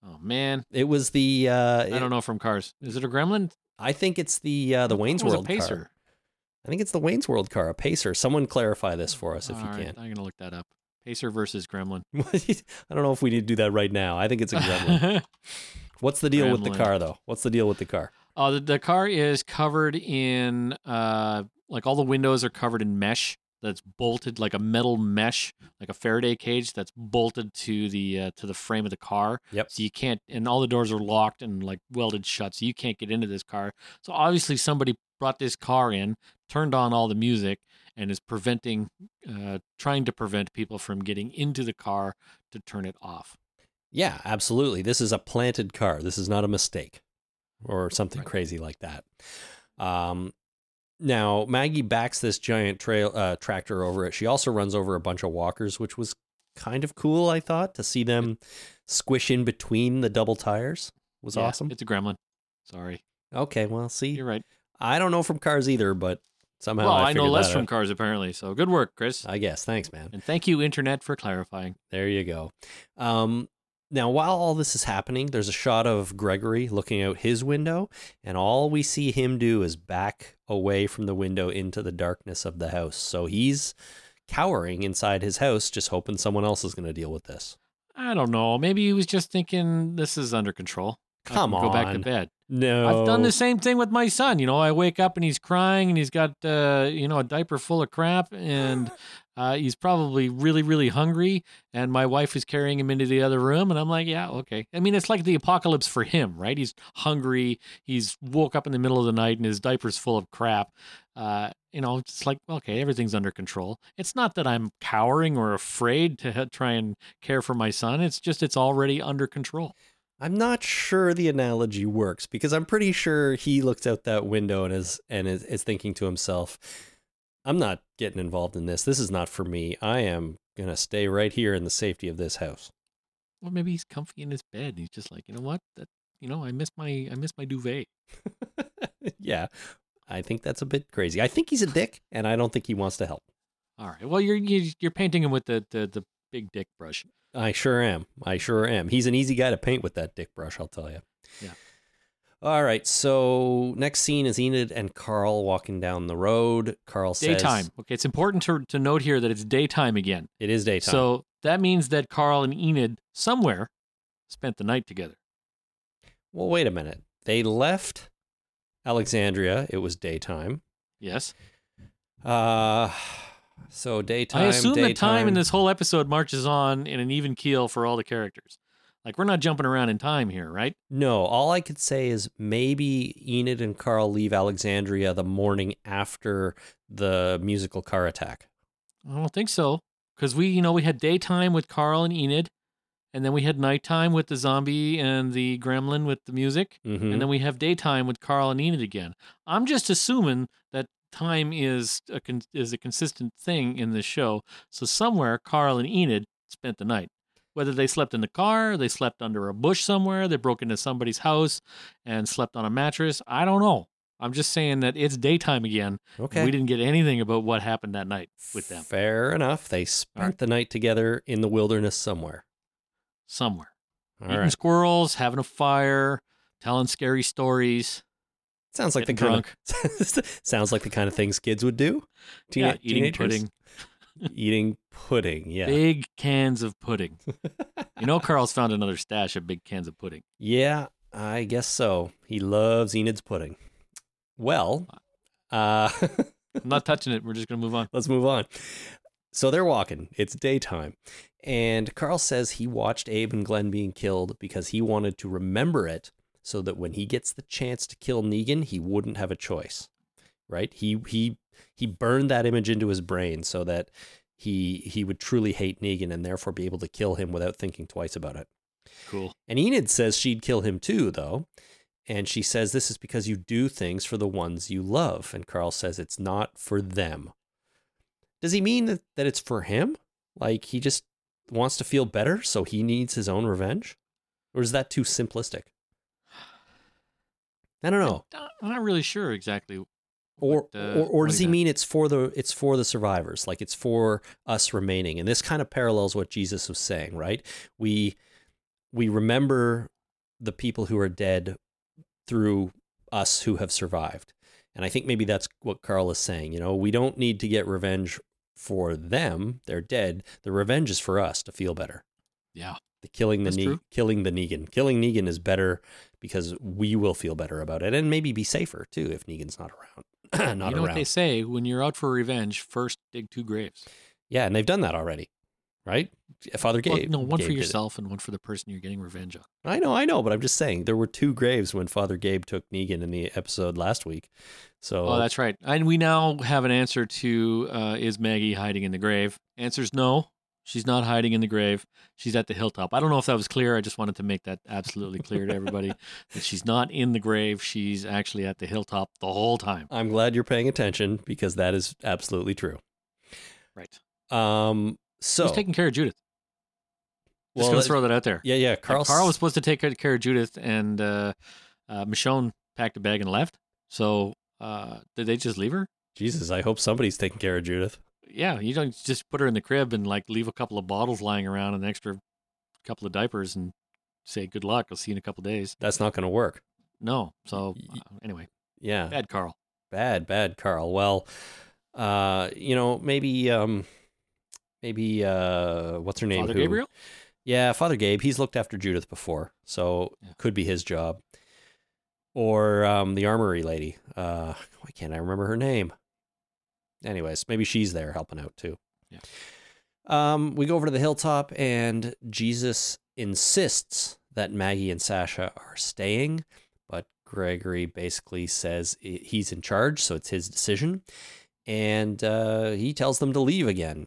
Oh man, It was the uh, I don't know from Cars. Is it a Gremlin? I think it's the uh, the I thought it Wayne's was a World Pacer. car. I think it's the Wayne's World car, a Pacer. Someone clarify this for us if All you right, can. I'm gonna look that up. Pacer versus Gremlin. (laughs) I don't know if we need to do that right now. I think it's a gremlin. (laughs) What's the deal with the car, though? What's the deal with the car? Oh, the, the car is covered in uh like all the windows are covered in mesh that's bolted like a metal mesh, like a Faraday cage that's bolted to the uh, to the frame of the car. Yep. So you can't and all the doors are locked and like welded shut so you can't get into this car. So obviously somebody brought this car in, turned on all the music and is preventing uh trying to prevent people from getting into the car to turn it off. Yeah, absolutely. This is a planted car. This is not a mistake or something Right. crazy like that. Um, now Maggie backs this giant trail uh, tractor over it. She also runs over a bunch of walkers, which was kind of cool. I thought to see them squish in between the double tires was Yeah, awesome. It's a gremlin. Sorry. Okay, well, see, You're right. I don't know from cars either, but somehow well, I, I know less from out. cars apparently. So good work, Chris. I guess. Thanks, man. And thank you, Internet, for clarifying. There you go. Um, now, while all this is happening, there's a shot of Gregory looking out his window, and all we see him do is back away from the window into the darkness of the house. So he's cowering inside his house, just hoping someone else is going to deal with this. I don't know. Maybe he was just thinking this is under control. Come can Go back to bed. No, I've done the same thing with my son. You know, I wake up and he's crying and he's got, uh, you know, a diaper full of crap and (laughs) uh, he's probably really, really hungry. And my wife is carrying him into the other room. And I'm like, yeah, okay. I mean, it's like the apocalypse for him, right? He's hungry. He's woke up in the middle of the night and his diaper's full of crap. Uh, you know, it's like, okay, everything's under control. It's not that I'm cowering or afraid to try and care for my son. It's just, it's already under control. I'm not sure the analogy works because I'm pretty sure he looks out that window and is and is, is thinking to himself, "I'm not getting involved in this. This is not for me. I am gonna stay right here in the safety of this house." Or maybe he's comfy in his bed. And he's just like, you know what? That you know, I miss my I miss my duvet. (laughs) yeah, I think that's a bit crazy. I think he's a dick, and I don't think he wants to help. All right. Well, you're you- you're painting him with the the, the big dick brush. I sure am. I sure am. He's an easy guy to paint with that dick brush, I'll tell you. Yeah. All right. So next scene is Enid and Carl walking down the road. Carl says, Daytime. Okay, it's important to to note here that it's daytime again. It is daytime. So that means that Carl and Enid somewhere spent the night together. well, wait a minute. They left Alexandria. It was daytime. Yes. Uh, so daytime. I assume daytime. that time in this whole episode marches on in an even keel for all the characters. Like we're not jumping around in time here, right? No, all I could say is maybe Enid and Carl leave Alexandria the morning after the musical car attack. I don't think so. Because we, you know, we had daytime with Carl and Enid, and then we had nighttime with the zombie and the gremlin with the music, Mhm. and then we have daytime with Carl and Enid again. I'm just assuming that time is a con- is a consistent thing in this show. So somewhere Carl and Enid spent the night. Whether they slept in the car, they slept under a bush somewhere, they broke into somebody's house and slept on a mattress. I don't know. I'm just saying that it's daytime again. Okay. We didn't get anything about what happened that night with them. Fair enough. They spent right. the night together in the wilderness somewhere. Somewhere. All Eating right. squirrels, having a fire, telling scary stories. Sounds like the kind of (laughs) sounds like the kind of things kids would do. yeah, eating teenagers? pudding. Eating pudding. Yeah. Big cans of pudding. (laughs) you know, Carl's found another stash of big cans of pudding. Yeah, I guess so. He loves Enid's pudding. Well, uh, (laughs) I'm not touching it. We're just going to move on. let's move on. So they're walking. It's daytime. And Carl says he watched Abe and Glenn being killed because he wanted to remember it so that when he gets the chance to kill Negan, he wouldn't have a choice. Right? He he he burned that image into his brain so that he he would truly hate Negan and therefore be able to kill him without thinking twice about it. Cool. And Enid says she'd kill him too, though. And she says this is because you do things for the ones you love. And Carl says it's not for them. Does he mean that, that it's for him? Like he just wants to feel better, so he needs his own revenge? Or is that too simplistic? I don't know. I'm not really sure exactly. Or, what, uh, or, or does he he mean it's for the it's for the survivors like it's for us remaining and this kind of parallels what jesus was saying right we we remember the people who are dead through us who have survived. And I think maybe that's what Carl is saying. You know, we don't need to get revenge for them; they're dead. The revenge is for us to feel better. Yeah. The killing the ne- killing the Negan. Killing Negan is better because we will feel better about it, and maybe be safer too if Negan's not around. (clears throat) not you know around. what they say when you're out for revenge, first dig two graves. Yeah, and they've done that already, right? Father Well, Gabe. no, one Gabe for yourself and one for the person you're getting revenge on. I know, I know, but I'm just saying there were two graves when Father Gabe took Negan in the episode last week. So Oh, that's right. And we now have an answer to uh, is Maggie hiding in the grave? Answer's no. She's not hiding in the grave. She's at the hilltop. I don't know if that was clear. I just wanted to make that absolutely clear to everybody (laughs) that she's not in the grave. She's actually at the hilltop the whole time. I'm glad you're paying attention because that is absolutely true. Right. Um, so Who's taking care of Judith? Just Well, gonna throw that out there. yeah, yeah, Carl. Carl was supposed to take care of Judith, and uh, uh, Michonne packed a bag and left. So uh, did they just leave her? Jesus, I hope somebody's taking care of Judith. Yeah, you don't just put her in the crib and like leave a couple of bottles lying around, and an extra couple of diapers, and say good luck. I'll see you in a couple days. That's not going to work. No. So uh, anyway, Yeah, bad Carl. bad, bad, Carl. Well, uh, you know, maybe, um, maybe, uh, what's her name? Father Who- Gabriel. Yeah, Father Gabe. He's looked after Judith before, so Yeah. could be his job. Or um, the armory lady. Uh, why can't I remember her name? Anyways, maybe she's there helping out too. Yeah. Um, we go over to the hilltop, and Jesus insists that Maggie and Sasha are staying, but Gregory basically says he's in charge, so it's his decision, and uh, he tells them to leave again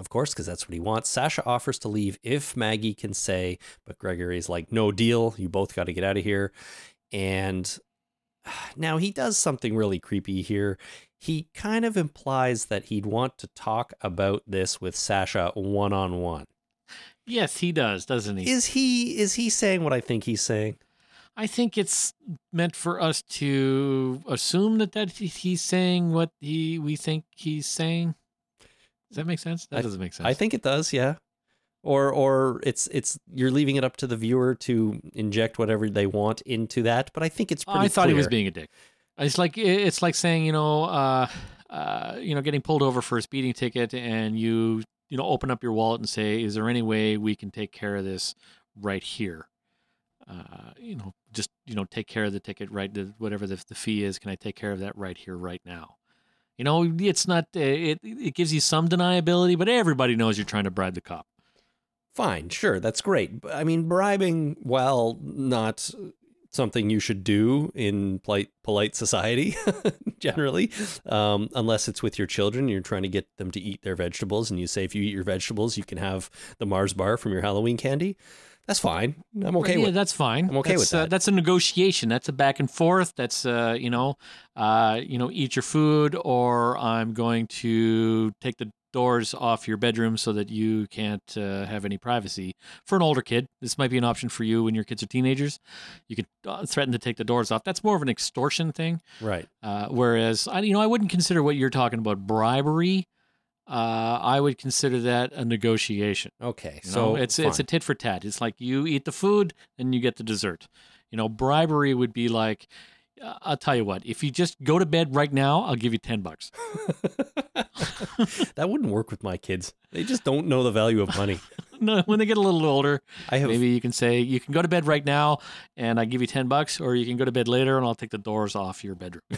of course, because that's what he wants. Sasha offers to leave if Maggie can say, but Gregory's like, no deal. You both got to get out of here. And (sighs) now he does something really creepy here. He kind of implies that he'd want to talk about this with Sasha one on one. Yes, he does, doesn't he? Is he is he saying what I think he's saying? I think it's meant for us to assume that that he's saying what he we think he's saying. Does that make sense? That I- doesn't make sense. I think it does, yeah. Or or it's it's you're leaving it up to the viewer to inject whatever they want into that, but I think it's pretty I thought he was being a dick. It's like it's like saying you know, uh, uh, you know, getting pulled over for a speeding ticket, and you you know open up your wallet and say, "Is there any way we can take care of this right here?" Uh, you know, just you know, take care of the ticket right, whatever the, the fee is. Can I take care of that right here, right now? You know, it's not. Uh, it it gives you some deniability, but everybody knows you're trying to bribe the cop. Fine, sure, that's great. I mean, bribing, while not something you should do in polite, polite society, (laughs) generally, um, unless it's with your children, you're trying to get them to eat their vegetables, and you say if you eat your vegetables, you can have the Mars bar from your Halloween candy. That's fine. I'm okay yeah, with. that's fine. I'm okay that's, with Uh, that. that's a negotiation. That's a back and forth. That's uh, you know, uh, you know, eat your food, or I'm going to take the doors off your bedroom so that you can't uh, have any privacy. For an older kid, this might be an option for you when your kids are teenagers. You could uh, threaten to take the doors off. That's more of an extortion thing. Right. Uh, whereas, I, you know, I wouldn't consider what you're talking about bribery. Uh, I would consider that a negotiation. Okay. You so know, it's it's a tit for tat. It's like you eat the food and you get the dessert. You know, bribery would be like, I'll tell you what. If you just go to bed right now, I'll give you ten bucks. (laughs) that wouldn't work with my kids. They just don't know the value of money. (laughs) no, when they get a little older, have maybe you can say you can go to bed right now and I give you ten bucks, or you can go to bed later and I'll take the doors off your bedroom. (laughs)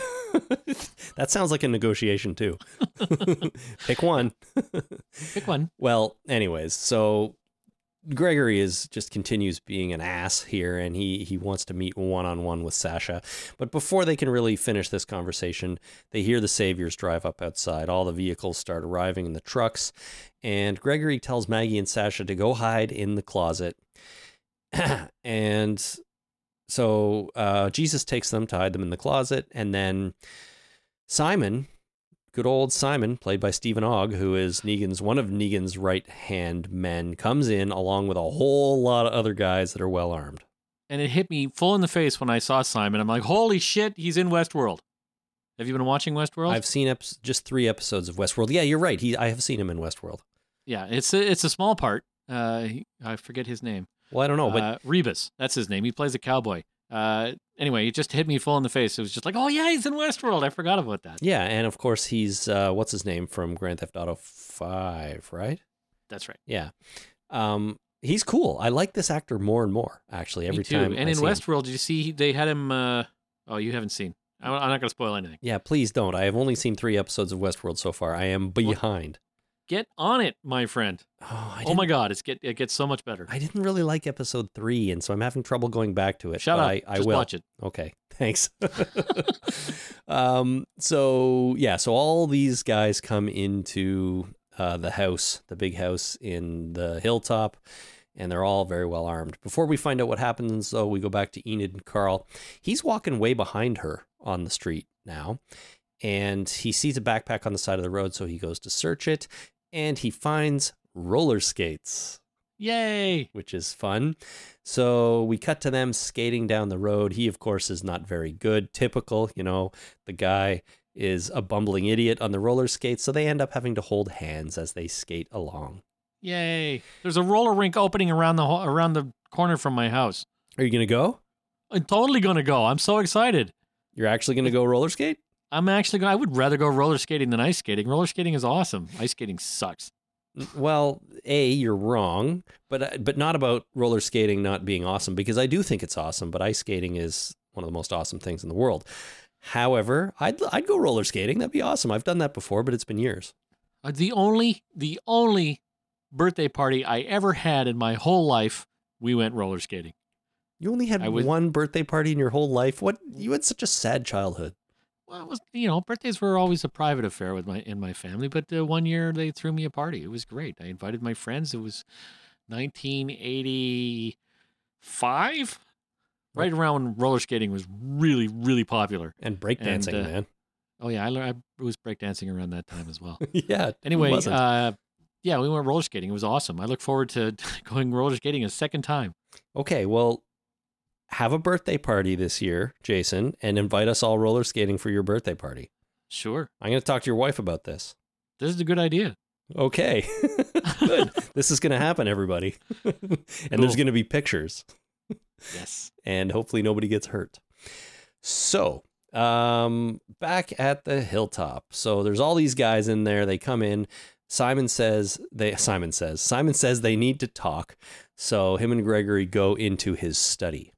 that sounds like a negotiation too. Pick one. Pick one. Well, anyways, so Gregory is just continues being an ass here, and he he wants to meet one on one with Sasha. But before they can really finish this conversation, they hear the saviors drive up outside. All the vehicles start arriving in the trucks, and Gregory tells Maggie and Sasha to go hide in the closet. (clears throat) and so uh, Jesus takes them to hide them in the closet, and then Simon good old Simon, played by Steven Ogg, who is Negan's one of Negan's right hand men, comes in along with a whole lot of other guys that are well armed. And it hit me full in the face when I saw Simon. I'm like, holy shit, he's in Westworld. Have you been watching Westworld? I've seen eps- just three episodes of Westworld. Yeah, you're right. He, I have seen him in Westworld. Yeah, it's a, it's a small part. Uh, he- I forget his name. Well, I don't know, but uh, Rebus, that's his name. He plays a cowboy. Uh, anyway, it just hit me full in the face. It was just like, oh yeah, he's in Westworld. I forgot about that. yeah, and of course he's uh, what's his name from Grand Theft Auto Five, right? That's right. Yeah, um, he's cool. I like this actor more and more actually every me too. time. And I in see him. Westworld, did you see they had him? Uh, oh, you haven't seen. I'm not going to spoil anything. Yeah, please don't. I have only seen three episodes of Westworld so far. I am behind. Get on it, my friend. Oh, Oh my God, it's get it gets so much better. I didn't really like episode three, and so I'm having trouble going back to it. Shut up. I, I Just will. watch it. Okay, (laughs) thanks. (laughs) um, so yeah, so all these guys come into uh, the house, the big house in the hilltop, and they're all very well armed. Before we find out what happens, though, we go back to Enid and Carl. He's walking way behind her on the street now, and he sees a backpack on the side of the road, so he goes to search it, and he finds roller skates Yay! which is fun. So we cut to them skating down the road. He, of course, is not very good. Typical, you know, the guy is a bumbling idiot on the roller skates. So they end up having to hold hands as they skate along. Yay! There's a roller rink opening around the ho- around the corner from my house. Are you to go? I'm totally gonna go. I'm so excited. You're actually to go roller skate? I'm actually going. I would rather go roller skating than ice skating. Roller skating is awesome. Ice skating sucks. Well, A, you're wrong, but uh, but not about roller skating not being awesome because I do think it's awesome, but ice skating is one of the most awesome things in the world. However, I'd I'd go roller skating. That'd be awesome. I've done that before, but it's been years. Uh, the only the only birthday party I ever had in my whole life, we went roller skating. You only had was- one birthday party in your whole life. What? You had such a sad childhood. Well, it was you know birthdays were always a private affair with my in my family, but uh, one year they threw me a party. It was great. I invited my friends. It was 1985, right around when roller skating was really really popular. And breakdancing, uh, man. Oh yeah, I, learned, I was breakdancing around that time as well. (laughs) yeah. Anyway, uh, yeah, we went roller skating. It was awesome. I look forward to (laughs) going roller skating a second time. okay. Well, have a birthday party this year, Jason, and invite us all roller skating for your birthday party. Sure, I'm going to talk to your wife about this. this is a good idea. Okay. (laughs) Good. this is going to happen, everybody. (laughs) and there's going to be pictures. (laughs) Yes. and hopefully nobody gets hurt. So, um, back at the hilltop. So there's all these guys in there. They come in. Simon says they Simon says Simon says they need to talk. So him and Gregory go into his study,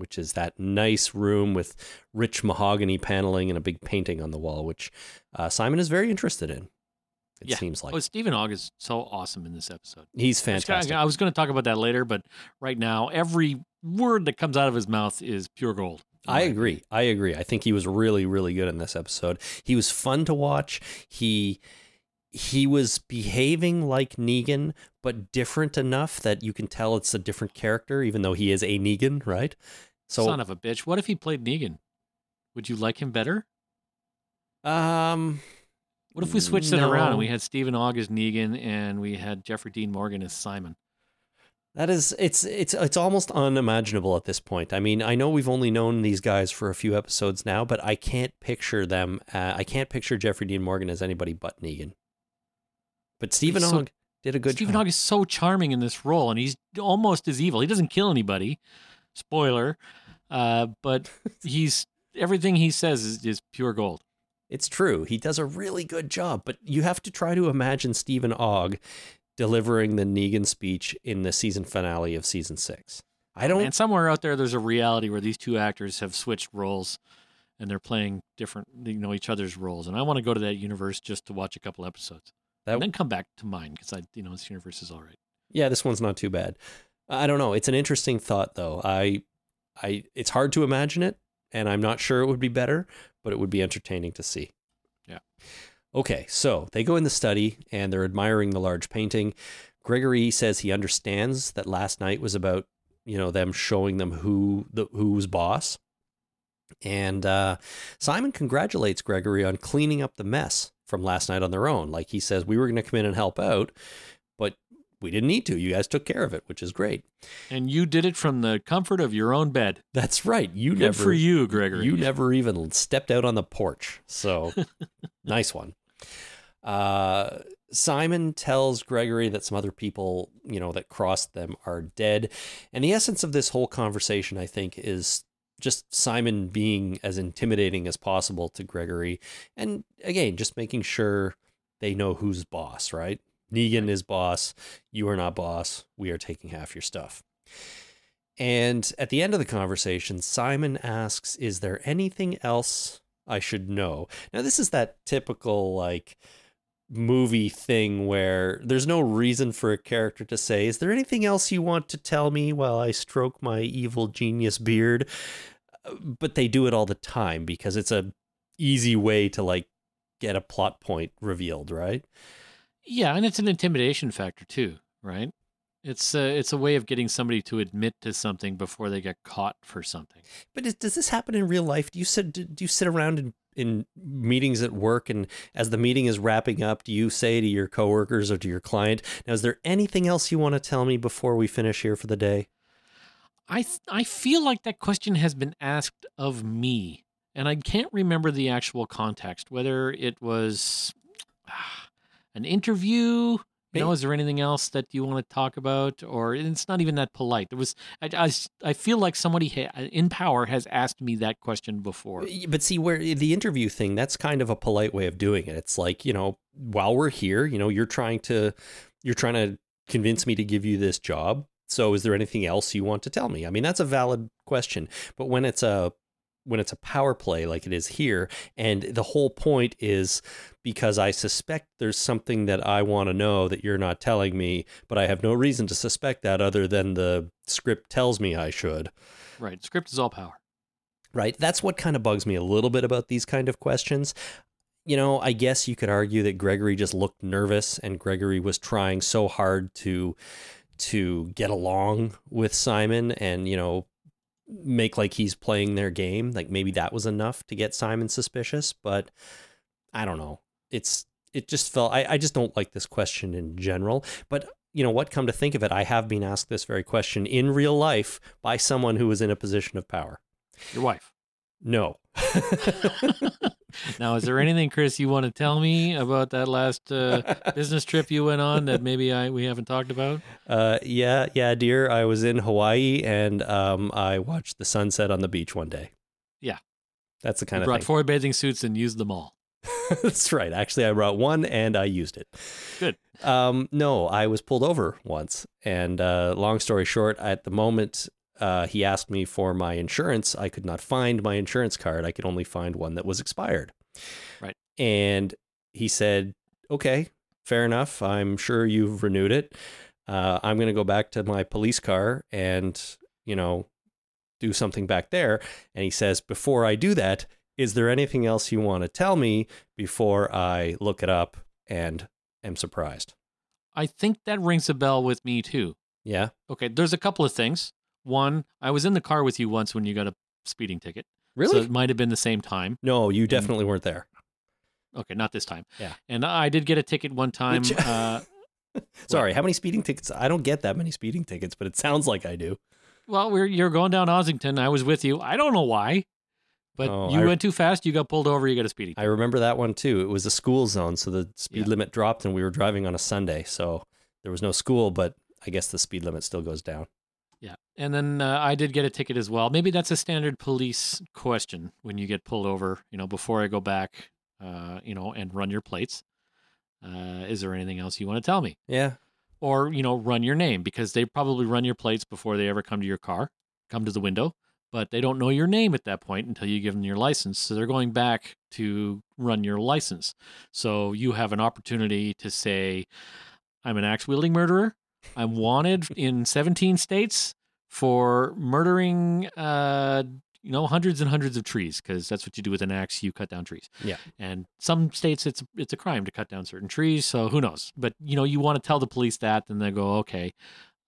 which is that nice room with rich mahogany paneling and a big painting on the wall, which uh, Simon is very interested in. It Yeah. seems like Oh, Steven Ogg is so awesome in this episode. he's I was gonna- fantastic. I was going to talk about that later, but right now, every word that comes out of his mouth is pure gold. I agree. I agree. I think he was really, really good in this episode. He was fun to watch. He he was behaving like Negan, but different enough that you can tell it's a different character, even though he is a Negan, right? So, Son of a bitch. What if he played Negan? Would you like him better? um, What if we switched it around and we had Steven Ogg as Negan and we had Jeffrey Dean Morgan as Simon? that is it's it's it's almost unimaginable at this point. I mean, I know we've only known these guys for a few episodes now, but I can't picture them. Uh, I can't picture Jeffrey Dean Morgan as anybody but Negan. But Steven so- Ogg did a good Steven job. Ogg is so charming in this role, and he's almost as evil. He doesn't kill anybody. Spoiler. Uh, but (laughs) he's everything he says is, is pure gold. It's true. He does a really good job, but you have to try to imagine Steven Ogg delivering the Negan speech in the season finale of season six. I don't. And somewhere out there, there's a reality where these two actors have switched roles, and they're playing different, you know, each other's roles. And I want to go to that universe just to watch a couple episodes, That- and then come back to mine because I, you know, this universe is all right. yeah, this one's not too bad. I don't know. It's an interesting thought, though. I, I, it's hard to imagine it, and I'm not sure it would be better, but it would be entertaining to see. Yeah. Okay, so they go in the study and they're admiring the large painting. Gregory says he understands that last night was about you know them showing them who the who's boss. And uh, Simon congratulates Gregory on cleaning up the mess from last night on their own. Like he says, we were going to come in and help out, we didn't need to. You guys took care of it, which is great. And you did it from the comfort of your own bed. That's right. You Good never for you, Gregory. You never even stepped out on the porch. So (laughs) nice one. Uh, Simon tells Gregory that some other people, you know, that crossed them are dead. And the essence of this whole conversation, I think, is just Simon being as intimidating as possible to Gregory. And again, just making sure they know who's boss, right? Negan is boss. You are not boss. We are taking half your stuff. And at the end of the conversation, Simon asks, Is there anything else I should know? Now, this is that typical, like, movie thing where there's no reason for a character to say, Is there anything else you want to tell me while I stroke my evil genius beard? Uh, but they do it all the time because it's a easy way to like get a plot point revealed, right? Yeah, and it's an intimidation factor too, right? It's a, it's a way of getting somebody to admit to something before they get caught for something. But is, does this happen in real life? Do you sit do you sit around in in meetings at work and as the meeting is wrapping up, do you say to your coworkers or to your client, "Now is there anything else you want to tell me before we finish here for the day?" I th- I feel like that question has been asked of me, and I can't remember the actual context. Whether it was ah, an interview, you know, is there anything else that you want to talk about, or it's not even that polite. It was. I I, I feel like somebody ha- in power has asked me that question before. But see, where the interview thing, that's kind of a polite way of doing it. It's like you know, while we're here, you know, you're trying to you're trying to convince me to give you this job so is there anything else you want to tell me? I mean, that's a valid question. But when it's a when it's a power play like it is here and the whole point is because I suspect there's something that I want to know that you're not telling me, but I have no reason to suspect that other than the script tells me I should. Right. Script is all power. Right. That's what kind of bugs me a little bit about these kind of questions you know, I guess you could argue that Gregory just looked nervous and Gregory was trying so hard to to get along with Simon and, you know, make like he's playing their game. Like maybe that was enough to get Simon suspicious, but I don't know. It's it just felt I, I just don't like this question in general. But you know what, come to think of it, I have been asked this very question in real life by someone who was in a position of power. Your wife. No. (laughs) (laughs) now, is there anything, Chris, you want to tell me about that last uh, (laughs) business trip you went on that maybe I we haven't talked about? Uh, yeah, yeah, dear. I was in Hawaii and um, I watched the sunset on the beach one day. Yeah, that's the kind you of brought thing. four bathing suits and used them all. (laughs) that's right. Actually, I brought one and I used it. Good. Um, no, I was pulled over once, and uh, long story short, at the moment uh, he asked me for my insurance. I could not find my insurance card. I could only find one that was expired. Right. And he said, okay, fair enough. I'm sure you've renewed it. Uh, I'm going to go back to my police car and, you know, do something back there. And he says, before I do that, is there anything else you want to tell me before I look it up and am surprised? I think that rings a bell with me too. Yeah. Okay. There's a couple of things. One, I was in the car with you once when you got a speeding ticket. Really? So it might have been the same time. No, you definitely weren't there. Okay, not this time. Yeah. And I did get a ticket one time. Uh, (laughs) Sorry, how many speeding tickets? I don't get that many speeding tickets, but it sounds like I do. well, we're you're going down Ossington. I was with you. I don't know why, but Oh, you I- went too fast. You got pulled over. You got a speeding. Ticket. I remember that one too. It was a school zone, so the speed Yeah. limit dropped, and we were driving on a Sunday, so there was no school, but I guess the speed limit still goes down. Yeah. And then uh, I did get a ticket as well. Maybe that's a standard police question when you get pulled over, you know, before I go back, uh, you know, and run your plates. Uh, is there anything else you want to tell me? Yeah, Or, you know, run your name because they probably run your plates before they ever come to your car, come to the window, but they don't know your name at that point until you give them your license. So they're going back to run your license. So you have an opportunity to say, I'm an axe wielding murderer. I'm wanted in 17 states for murdering, uh, you know, hundreds and hundreds of trees because that's what you do with an axe. You cut down trees. Yeah. And some states it's it's a crime to cut down certain trees. So who knows? But you know, you want to tell the police that, then they go, okay.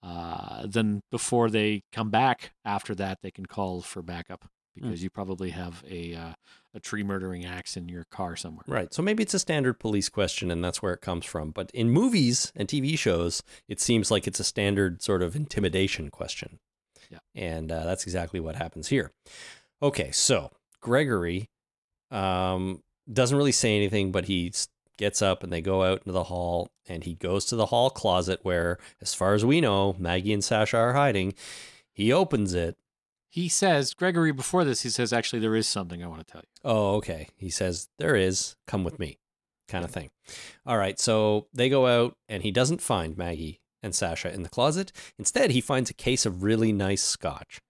Uh, then before they come back after that, they can call for backup because you probably have a uh, a tree murdering axe in your car somewhere. right. So maybe it's a standard police question, and that's where it comes from. But in movies and TV shows, it seems like it's a standard sort of intimidation question. Yeah. And uh, that's exactly what happens here. Okay, so Gregory um, doesn't really say anything, but he gets up and they go out into the hall and he goes to the hall closet where, as far as we know, Maggie and Sasha are hiding. He opens it. He says, Gregory, before this, he says, actually, there is something I want to tell you. Oh, okay. He says, There is, come with me, kind of thing. All right. So they go out and he doesn't find Maggie and Sasha in the closet. Instead, he finds a case of really nice scotch.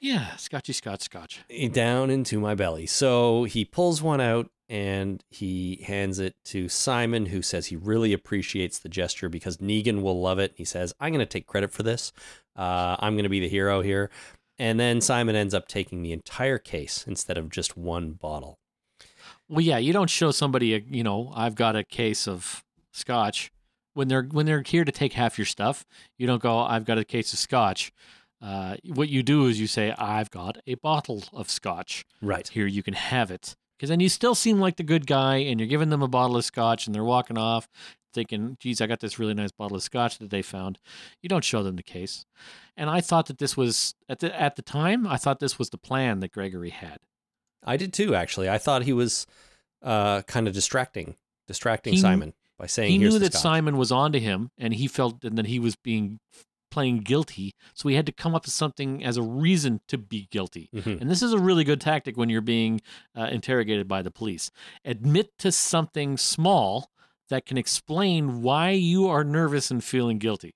Yeah, scotchy scotch scotch. down into my belly. So he pulls one out and he hands it to Simon, who says he really appreciates the gesture because Negan will love it. He says, I'm going to take credit for this. Uh, I'm going to be the hero here. And then Simon ends up taking the entire case instead of just one bottle. Well, yeah, you don't show somebody, a, you know, I've got a case of scotch when they're when they're here to take half your stuff. You don't go, I've got a case of scotch. Uh, what you do is you say, I've got a bottle of scotch. Right. Here, you can have it. Because then you still seem like the good guy, and you're giving them a bottle of scotch, and they're walking off thinking, geez, I got this really nice bottle of scotch that they found. You don't show them the case. And I thought that this was, at the, at the time, I thought this was the plan that Gregory had. I did too, actually. I thought he was uh, kind of distracting, distracting He- Simon by saying, he knew that scotch." Simon was onto him, and he felt that he was being playing guilty. So he had to come up with something as a reason to be guilty. Mhm. And this is a really good tactic when you're being uh, interrogated by the police. Admit to something small that can explain why you are nervous and feeling guilty.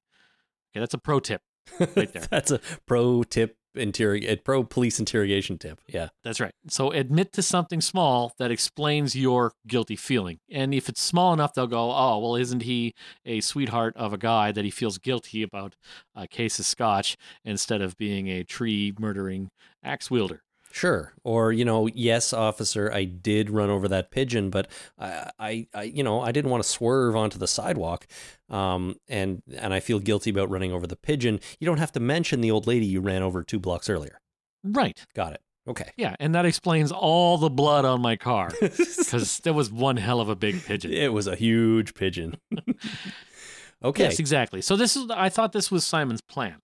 Okay, that's a pro tip. Right (laughs) there. That's a pro tip, interrog- pro police interrogation tip. Yeah. That's right. So admit to something small that explains your guilty feeling. And if it's small enough, they'll go, oh, well, isn't he a sweetheart of a guy that he feels guilty about a case of scotch instead of being a tree murdering axe wielder? Sure. Or, you know, yes, officer, I did run over that pigeon, but I, I, I you know, I didn't want to swerve onto the sidewalk. Um, and, and I feel guilty about running over the pigeon. You don't have to mention the old lady you ran over two blocks earlier. Right. Got it. Okay. Yeah. And that explains all the blood on my car (laughs) because there was one hell of a big pigeon. it was a huge pigeon. (laughs) okay. Yes, exactly. So this is, I thought this was Simon's plan.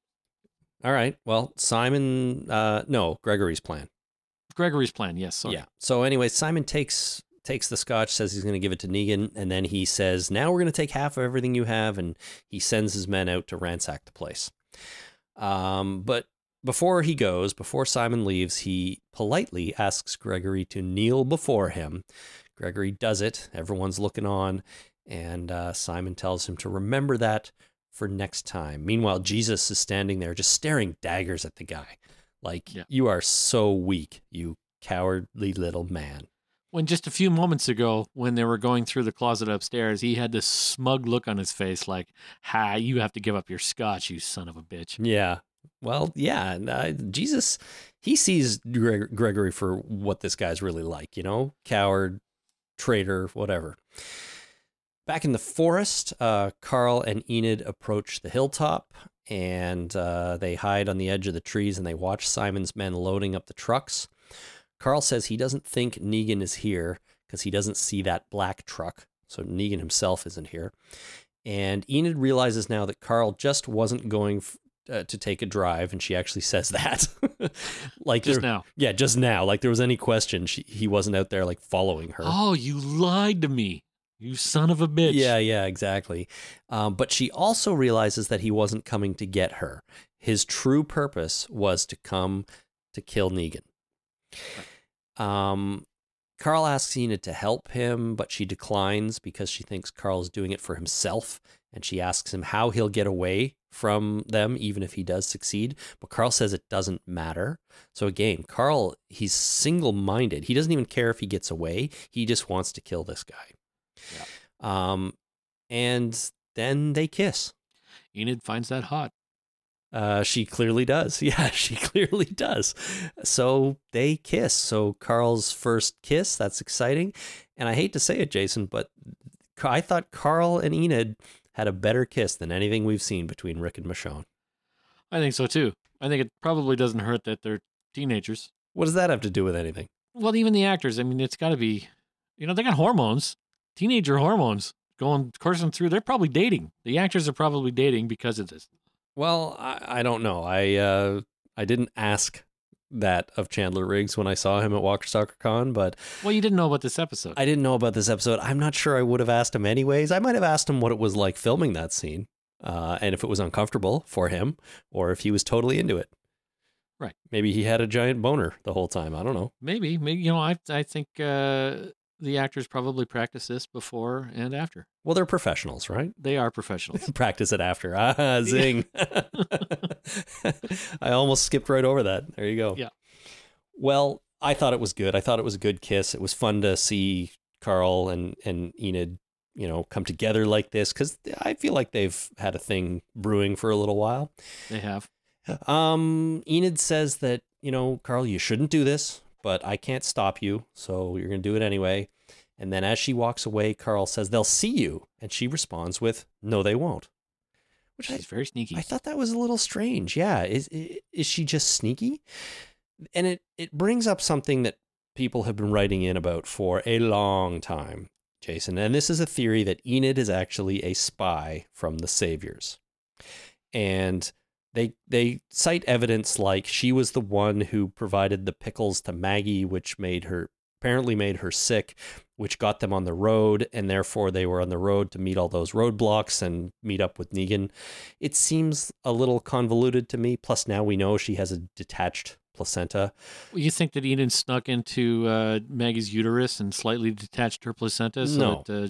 All right. Well, Simon, uh, no, Gregory's plan. Gregory's plan. Yes. Sorry. Yeah. So anyway, Simon takes takes the scotch, says he's going to give it to Negan, and then he says, "Now we're going to take half of everything you have," and he sends his men out to ransack the place. Um, but before he goes, before Simon leaves, he politely asks Gregory to kneel before him. Gregory does it. Everyone's looking on, and uh, Simon tells him to remember that for next time. Meanwhile, Jesus is standing there, just staring daggers at the guy. Like, Yeah. you are so weak, you cowardly little man. when just a few moments ago, when they were going through the closet upstairs, he had this smug look on his face, like, "Ha, you have to give up your scotch, you son of a bitch." Yeah. Well, yeah. and, Uh, Jesus, he sees Gre- Gregory for what this guy's really like, you know? Coward, traitor, whatever. Back in the forest, uh, Carl and Enid approach the hilltop and uh, they hide on the edge of the trees and they watch Simon's men loading up the trucks. Carl says he doesn't think Negan is here because he doesn't see that black truck. So Negan himself isn't here. And Enid realizes now that Carl just wasn't going f- uh, to take a drive, and she actually (laughs) says that. like Just there- now. yeah, just now. Like there was any question, she, he wasn't out there like following her. Oh, you lied to me, you son of a bitch. Yeah, yeah, exactly. Um, but she also realizes that he wasn't coming to get her. His true purpose was to come to kill Negan. Um, Carl asks Enid to help him, but she declines because she thinks Carl's doing it for himself. And she asks him how he'll get away from them, even if he does succeed. But Carl says it doesn't matter. So again, Carl, he's single minded. He doesn't even care if he gets away, he just wants to kill this guy. Um, and then they kiss. Enid finds that hot. Uh, she clearly does. (laughs) Yeah, she clearly does. So they kiss. So Carl's first kiss, that's exciting. And I hate to say it, Jason, but I thought Carl and Enid had a better kiss than anything we've seen between Rick and Michonne. I think so too. I think it probably doesn't hurt that they're teenagers. What does that have to do with anything? Well, even the actors. I mean, it's got to be, you know, they got hormones, teenager hormones going coursing through. They're probably dating. The actors are probably dating because of this. Well, I, I don't know. I uh, I didn't ask that of Chandler Riggs when I saw him at Walker Stalker Con, but Well, you didn't know about this episode. I didn't know about this episode. I'm not sure I would have asked him anyways. I might have asked him what it was like filming that scene, uh, and if it was uncomfortable for him, or if he was totally into it. Right. Maybe he had a giant boner the whole time. I don't know. maybe, maybe you know, I I think uh, the actors probably practice this before and after. Well, they're professionals, right? They are (laughs) professionals. Practice it after. Ah, (laughs) zing. (laughs) I almost skipped right over that. There you go. Yeah. Well, I thought it was good. I thought it was a good kiss. It was fun to see Carl and, and Enid, you know, come together like this because I feel like they've had a thing brewing for a little while. they have. Um, Enid says that, you know, Carl, you shouldn't do this, but I can't stop you, so you're going to do it anyway. And then as she walks away, Carl says, they'll see you. And she responds with, no, they won't. Which is very sneaky. I thought that was a little strange. Yeah. Is, is she just sneaky? And it, it brings up something that people have been writing in about for a long time, Jason. And this is a theory that Enid is actually a spy from the Saviors. And they they cite evidence like she was the one who provided the pickles to Maggie, which made her apparently made her sick, which got them on the road, and therefore they were on the road to meet all those roadblocks and meet up with Negan. It seems a little convoluted to me. Plus, now we know she has a detached placenta. Well, you think that Enid snuck into uh, Maggie's uterus and slightly detached her placenta? So No. That, uh,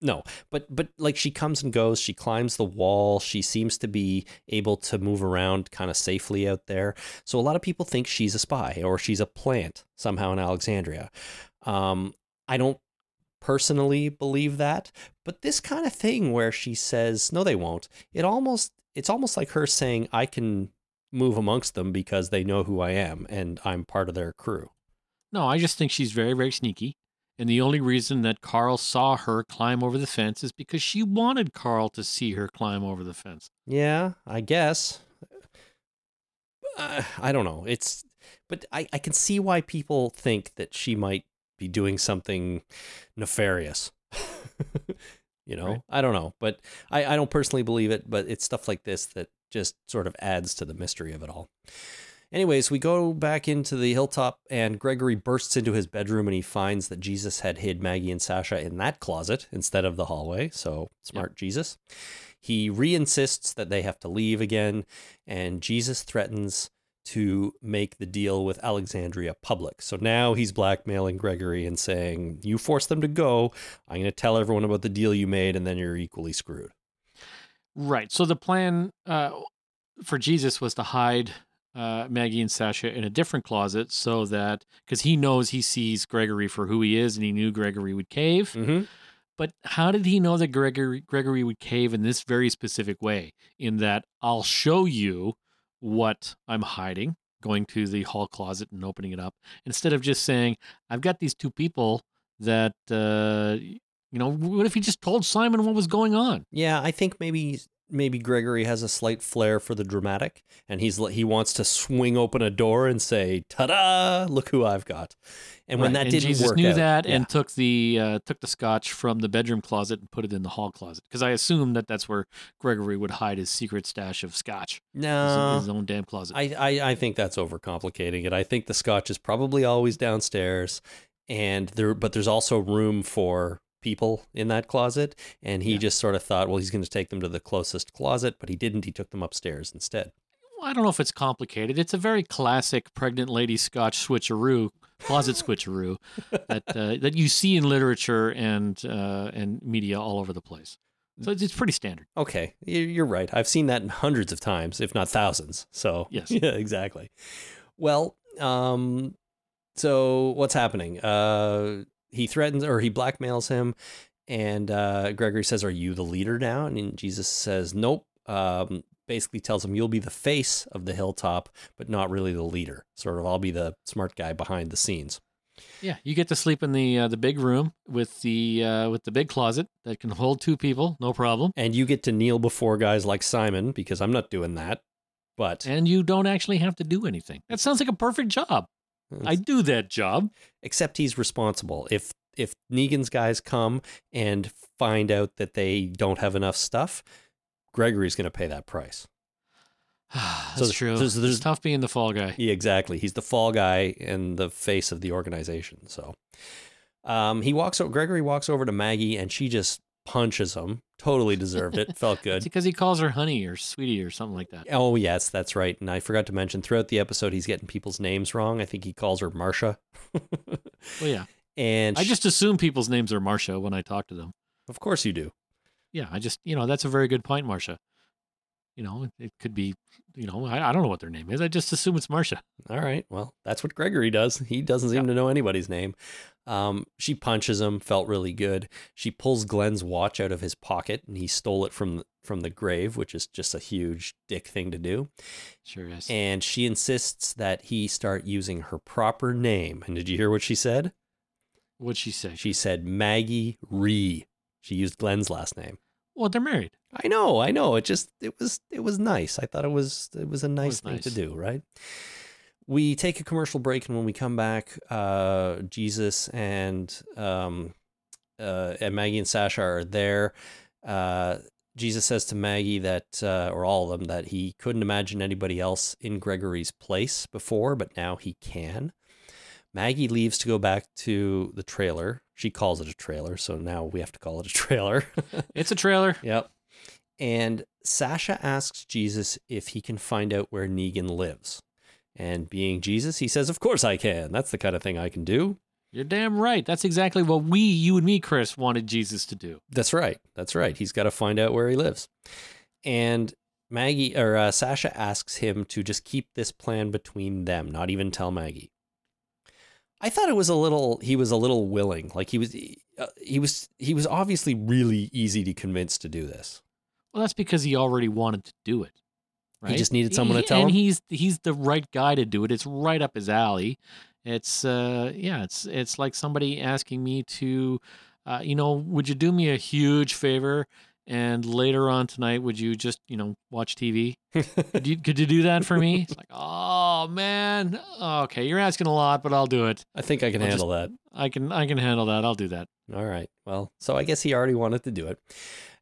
No, but but like she comes and goes, she climbs the wall, she seems to be able to move around kind of safely out there. So a lot of people think she's a spy or she's a plant somehow in Alexandria. Um, I don't personally believe that, but this kind of thing where she says no, they won't. It almost it's almost like her saying I can move amongst them because they know who I am and I'm part of their crew. no, I just think she's very, very sneaky. And the only reason that Carl saw her climb over the fence is because she wanted Carl to see her climb over the fence. Yeah, I guess. Uh, I don't know. It's, but I, I can see why people think that she might be doing something nefarious. (laughs) you know, Right. I don't know, but I, I don't personally believe it. But it's stuff like this that just sort of adds to the mystery of it all. Anyways, we go back into the hilltop, and Gregory bursts into his bedroom and he finds that Jesus had hid Maggie and Sasha in that closet instead of the hallway. So smart Jesus. He re insists that they have to leave again, and Jesus threatens to make the deal with Alexandria public. So now he's blackmailing Gregory and saying, You force them to go. I'm going to tell everyone about the deal you made, and then you're equally screwed. Right. So the plan uh, for Jesus was to hide uh, Maggie and Sasha in a different closet so that, because he knows he sees Gregory for who he is and he knew Gregory would cave. Mm-hmm. But how did he know that Gregory Gregory would cave in this very specific way? In that I'll show you what I'm hiding, going to the hall closet and opening it up, instead of just saying, I've got these two people that uh you know, what if he just told Simon what was going on? Yeah, I think maybe maybe Gregory has a slight flair for the dramatic, and he's he wants to swing open a door and say, "Ta-da! Look who I've got." And when Right, that didn't Jesus work knew out, that yeah. and took the uh, took the scotch from the bedroom closet and put it in the hall closet because I assumed that that's where Gregory would hide his secret stash of scotch, his, no, his own damn closet. I, I I think that's overcomplicating it. I think the scotch is probably always downstairs, and there, but there's also room for people in that closet. And he Yeah. just sort of thought, well, he's going to take them to the closest closet, but he didn't. He took them upstairs instead. I don't know if it's complicated. It's a very classic pregnant lady scotch switcheroo, closet switcheroo (laughs) that uh, that you see in literature and uh, and media all over the place. So it's, it's pretty standard. Okay, you're right. I've seen that hundreds of times, if not thousands. So Yes. (laughs) yeah, exactly. Well, um, so what's happening? Uh, he threatens or he blackmails him, and uh, Gregory says, "Are you the leader now?" And Jesus says, "Nope." Um, basically tells him, "You'll be the face of the hilltop, but not really the leader. Sort of, I'll be the smart guy behind the scenes." Yeah, you get to sleep in the uh, the big room with the uh, with the big closet that can hold two people, no problem. And you get to kneel before guys like Simon because I'm not doing that. But And you don't actually have to do anything. That sounds like a perfect job. I do that job. except he's responsible. If if Negan's guys come and find out that they don't have enough stuff, Gregory's going to pay that price. (sighs) That's So true. there's- there's- it's tough being the fall guy. Yeah, exactly. He's the fall guy and the face of the organization. So um, he walks. Gregory walks over to Maggie, and she just punches him. Totally deserved it. Felt (laughs) good. because he calls her honey or sweetie or something like that. Oh yes, that's right. And I forgot to mention throughout the episode, he's getting people's names wrong. I think he calls her Marcia. Well, yeah. (laughs) and I just assume people's names are Marcia when I talk to them. of course you do. Yeah, I just, you know, that's a very good point, Marcia. You know, it, could be, you know, I, I don't know what their name is. I just assume it's Marcia. All right. Well, that's what Gregory does. He doesn't seem to know anybody's name. Um, she punches him. Felt really good. She pulls Glenn's watch out of his pocket, and he stole it from from the grave, which is just a huge dick thing to do. Sure is. And she insists that he start using her proper name. And did you hear what she said? What'd she say? She said Maggie Rhee. She used Glenn's last name. well, they're married. I know, I know. It just it was it was nice. I thought it was it was a nice was thing to do, right? We take a commercial break, and when we come back, uh, Jesus and um, uh, and Maggie and Sasha are there. Uh, Jesus says to Maggie that, uh, or all of them, that he couldn't imagine anybody else in Gregory's place before, but now he can. Maggie leaves to go back to the trailer. She calls it a trailer, so now we have to call it a trailer. (laughs) It's a trailer. Yep. And Sasha asks Jesus if he can find out where Negan lives. And being Jesus, he says, Of course I can. That's the kind of thing I can do. You're damn right. That's exactly what we, you and me, Chris, wanted Jesus to do. That's right. That's right. He's got to find out where he lives. And Maggie or uh, Sasha asks him to just keep this plan between them, not even tell Maggie. I thought it was a little. He was a little willing. Like he was. Uh, he was. He was obviously really easy to convince to do this. Well, that's because he already wanted to do it. Right? He just needed someone to tell and him? And he's he's the right guy to do it. It's right up his alley. It's uh yeah, it's it's like somebody asking me to, uh, you know, would you do me a huge favor? And later on tonight, would you just you know watch TV? could you could you do that for me? (laughs) It's like, oh man, okay, you're asking a lot, but I'll do it. I think I can I'll just- handle that. I can I can handle that. I'll do that. All right. Well, so I guess he already wanted to do it.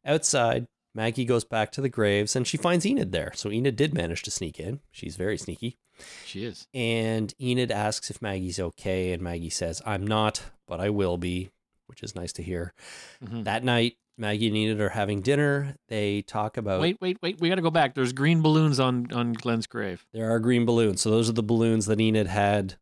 Outside, Maggie goes back to the graves and she finds Enid there. So Enid did manage to sneak in. She's very sneaky. She is. And Enid asks if Maggie's okay. And Maggie says, I'm not, but I will be, which is nice to hear. Mhm. That night, Maggie and Enid are having dinner. They talk about Wait, wait, wait. We got to go back. There's green balloons on on Glenn's grave. there are green balloons. So those are the balloons that Enid had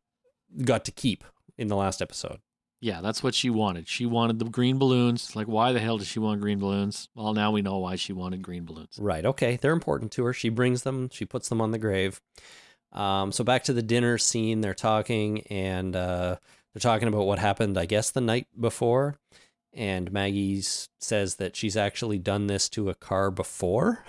got to keep in the last episode. Yeah, that's what she wanted. She wanted the green balloons. Like, why the hell does she want green balloons? Well, now we know why she wanted green balloons. Right. Okay. They're important to her. She brings them. She puts them on the grave. Um, so back to the dinner scene. They're talking and uh, they're talking about what happened. I guess the night before. And Maggie says that she's actually done this to a car before.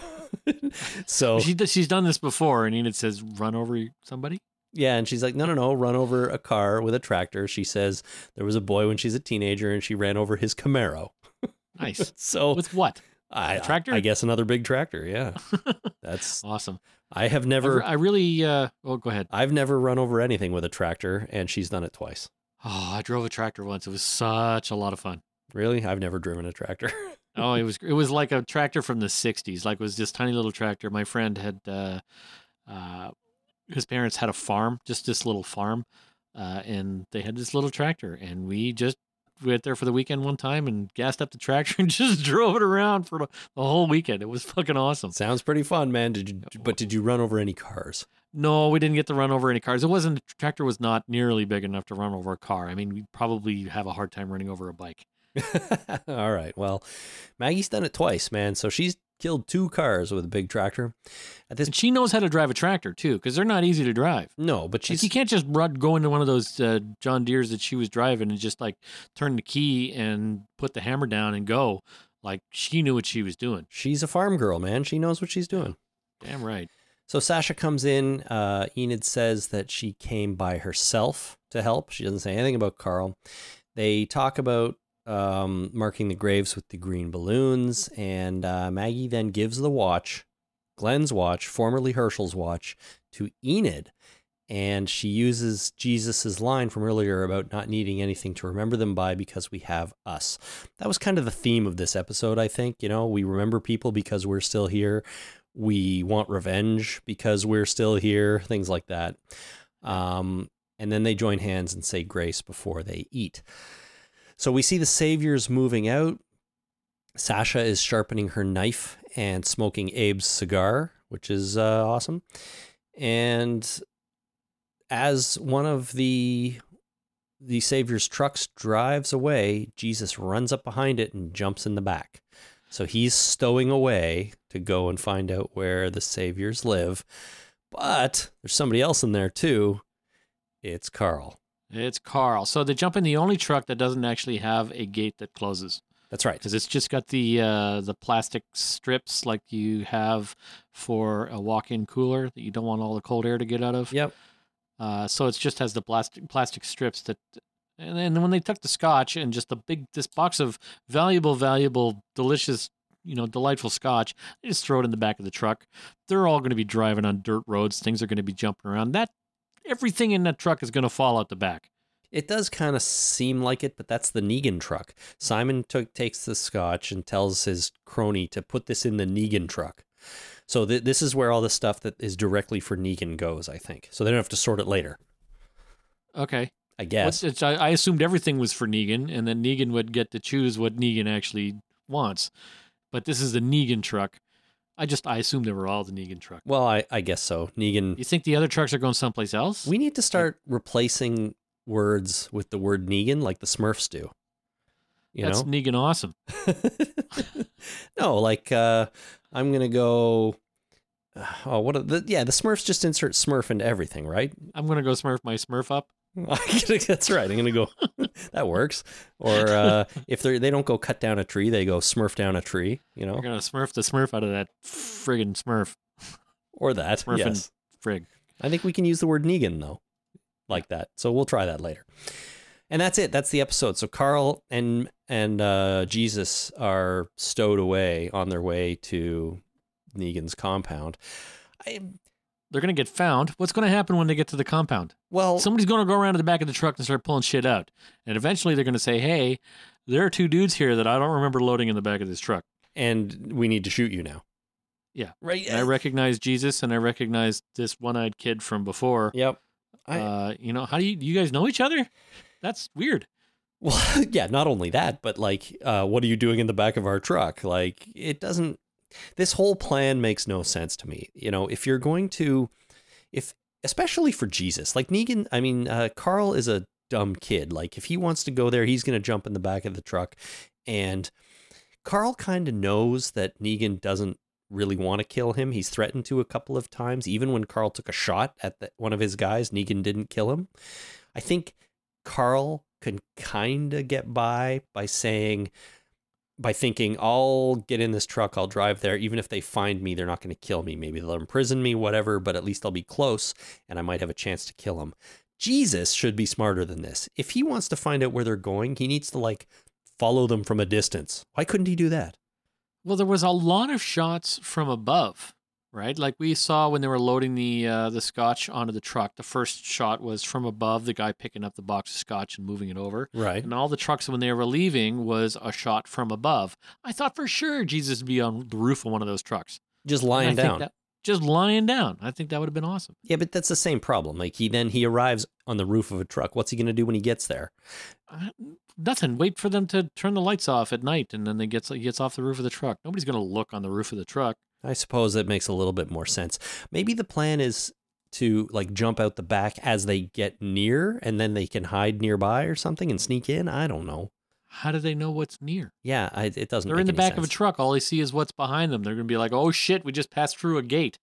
(laughs) so She, she's done this before, and Enid says, run over somebody? Yeah, and she's like, no, no, no, run over a car with a tractor. She says there was a boy when she's a teenager, and she ran over his Camaro. (laughs) Nice. So With what? I, a tractor? I guess another big tractor. Yeah, (laughs) that's. Awesome. I have I, never. I really, uh, oh, go ahead. I've never run over anything with a tractor, and she's done it twice. Oh, I drove a tractor once. It was such a lot of fun. Really? I've never driven a tractor. (laughs) Oh, it was it was like a tractor from the '60s. Like it was this tiny little tractor. My friend had, uh, uh, his parents had a farm, just this little farm, uh, and they had this little tractor, and we just went there for the weekend one time and gassed up the tractor (laughs) and just drove it around for the, whole weekend. It was fucking awesome. Sounds pretty fun, man. Did you? But did you run over any cars? No, we didn't get to run over any cars. It wasn't the tractor was not nearly big enough to run over a car. I mean, we probably have a hard time running over a bike. (laughs) All right. Well, Maggie's done it twice, man. So she's killed two cars with a big tractor. At this, And she knows how to drive a tractor too, because they're not easy to drive. no, but Like she's you can't just run, go into one of those uh, John Deere's that she was driving and just like turn the key and put the hammer down and go. Like she knew what she was doing. she's a farm girl, man. She knows what she's doing. Damn right. So Sasha comes in. Uh, Enid says that she came by herself to help. She doesn't say anything about Carl. They talk about um, marking the graves with the green balloons, and uh, Maggie then gives the watch, Glenn's watch, formerly Hershel's watch, to Enid. And she uses Jesus's line from earlier about not needing anything to remember them by because we have us. That was kind of the theme of this episode, I think. You know, we remember people because we're still here we want revenge because we're still here, things like that. Um, and then they join hands and say grace before they eat. So we see the saviors moving out. Sasha is sharpening her knife and smoking Abe's cigar, which is uh, awesome. And as one of the the savior's trucks drives away, Jesus runs up behind it and jumps in the back. So he's stowing away to go and find out where the saviors live. But there's somebody else in there too. It's Carl. It's Carl. So they jump in the only truck that doesn't actually have a gate that closes That's right. because it's just got the uh, the plastic strips like you have for a walk-in cooler that you don't want all the cold air to get out of. Yep. Uh, so it just has the plastic plastic strips that, and then when they took the scotch and just the big this box of valuable, valuable, delicious, you know, delightful scotch, they just throw it in the back of the truck. They're all going to be driving on dirt roads. Things are going to be jumping around. That everything in that truck is going to fall out the back. It does kind of seem like it, but that's the Negan truck. Simon took takes the scotch and tells his crony to put this in the Negan truck. So th- this is where all the stuff that is directly for Negan goes, I think. So they don't have to sort it later. Okay. I guess. it's- I, I assumed everything was for Negan, and then Negan would get to choose what Negan actually wants. But this is the Negan truck. I just I assumed they were all the Negan truck. Well, I, I guess so. Negan. You think the other trucks are going someplace else? We need to start replacing words with the word Negan like the Smurfs do. You That's know? Negan awesome. (laughs) no, like uh, I'm gonna go. Oh, what? Are the, yeah, the Smurfs just insert Smurf into everything, right? I'm gonna go Smurf my Smurf up. (laughs) That's right. I'm gonna go. (laughs) that works. Or uh, (laughs) if they they don't go cut down a tree, they go Smurf down a tree. You know, We're gonna Smurf the Smurf out of that friggin' Smurf or that. Smurfing. Yes, frig. I think we can use the word Negan though, like that. So we'll try that later. And that's it. That's the episode. So Carl and and uh, Jesus are stowed away on their way to Negan's compound. I, They're gonna get found. What's gonna happen when they get to the compound? well, Somebody's gonna go around to the back of the truck and start pulling shit out, and eventually they're gonna say, "Hey, there are two dudes here that I don't remember loading in the back of this truck." and we need to shoot you now. Yeah. Right. And I recognize Jesus, and I recognize this one-eyed kid from before. Yep. I, uh, you know, how do you, you guys know each other? That's weird. Well, (laughs) yeah, not only that, but like, uh, what are you doing in the back of our truck? Like, it doesn't, this whole plan makes no sense to me. You know, if you're going to, if, especially for Jesus, like Negan, I mean, uh, Carl is a dumb kid. Like, if he wants to go there, he's going to jump in the back of the truck. And Carl kind of knows that Negan doesn't really want to kill him. He's threatened to a couple of times. Even when Carl took a shot at the, one of his guys, Negan didn't kill him. I think Carl can kind of get by by saying, by thinking, I'll get in this truck, I'll drive there. Even if they find me, they're not going to kill me. Maybe they'll imprison me, whatever, but at least I'll be close and I might have a chance to kill him. Jesus should be smarter than this. If he wants to find out where they're going, he needs to like follow them from a distance. Why couldn't he do that? Well, there was a lot of shots from above, right? Like we saw when they were loading the uh, the scotch onto the truck. The first shot was from above, the guy picking up the box of scotch and moving it over. Right. And all the trucks when they were leaving was a shot from above. I thought for sure Jesus would be on the roof of one of those trucks. Just lying think down. that- just lying down. I think that would have been awesome. Yeah, but that's the same problem. Like he then he arrives on the roof of a truck. What's he going to do when he gets there? Uh, nothing. Wait for them to turn the lights off at night, and then they gets he gets off the roof of the truck. Nobody's going to look on the roof of the truck. I suppose that makes a little bit more sense. Maybe the plan is to like jump out the back as they get near and then they can hide nearby or something and sneak in. I don't know. How do they know what's near? Yeah, I, it doesn't. They're in the back of a truck. All they see is what's behind them. They're going to be like, "Oh shit, we just passed through a gate."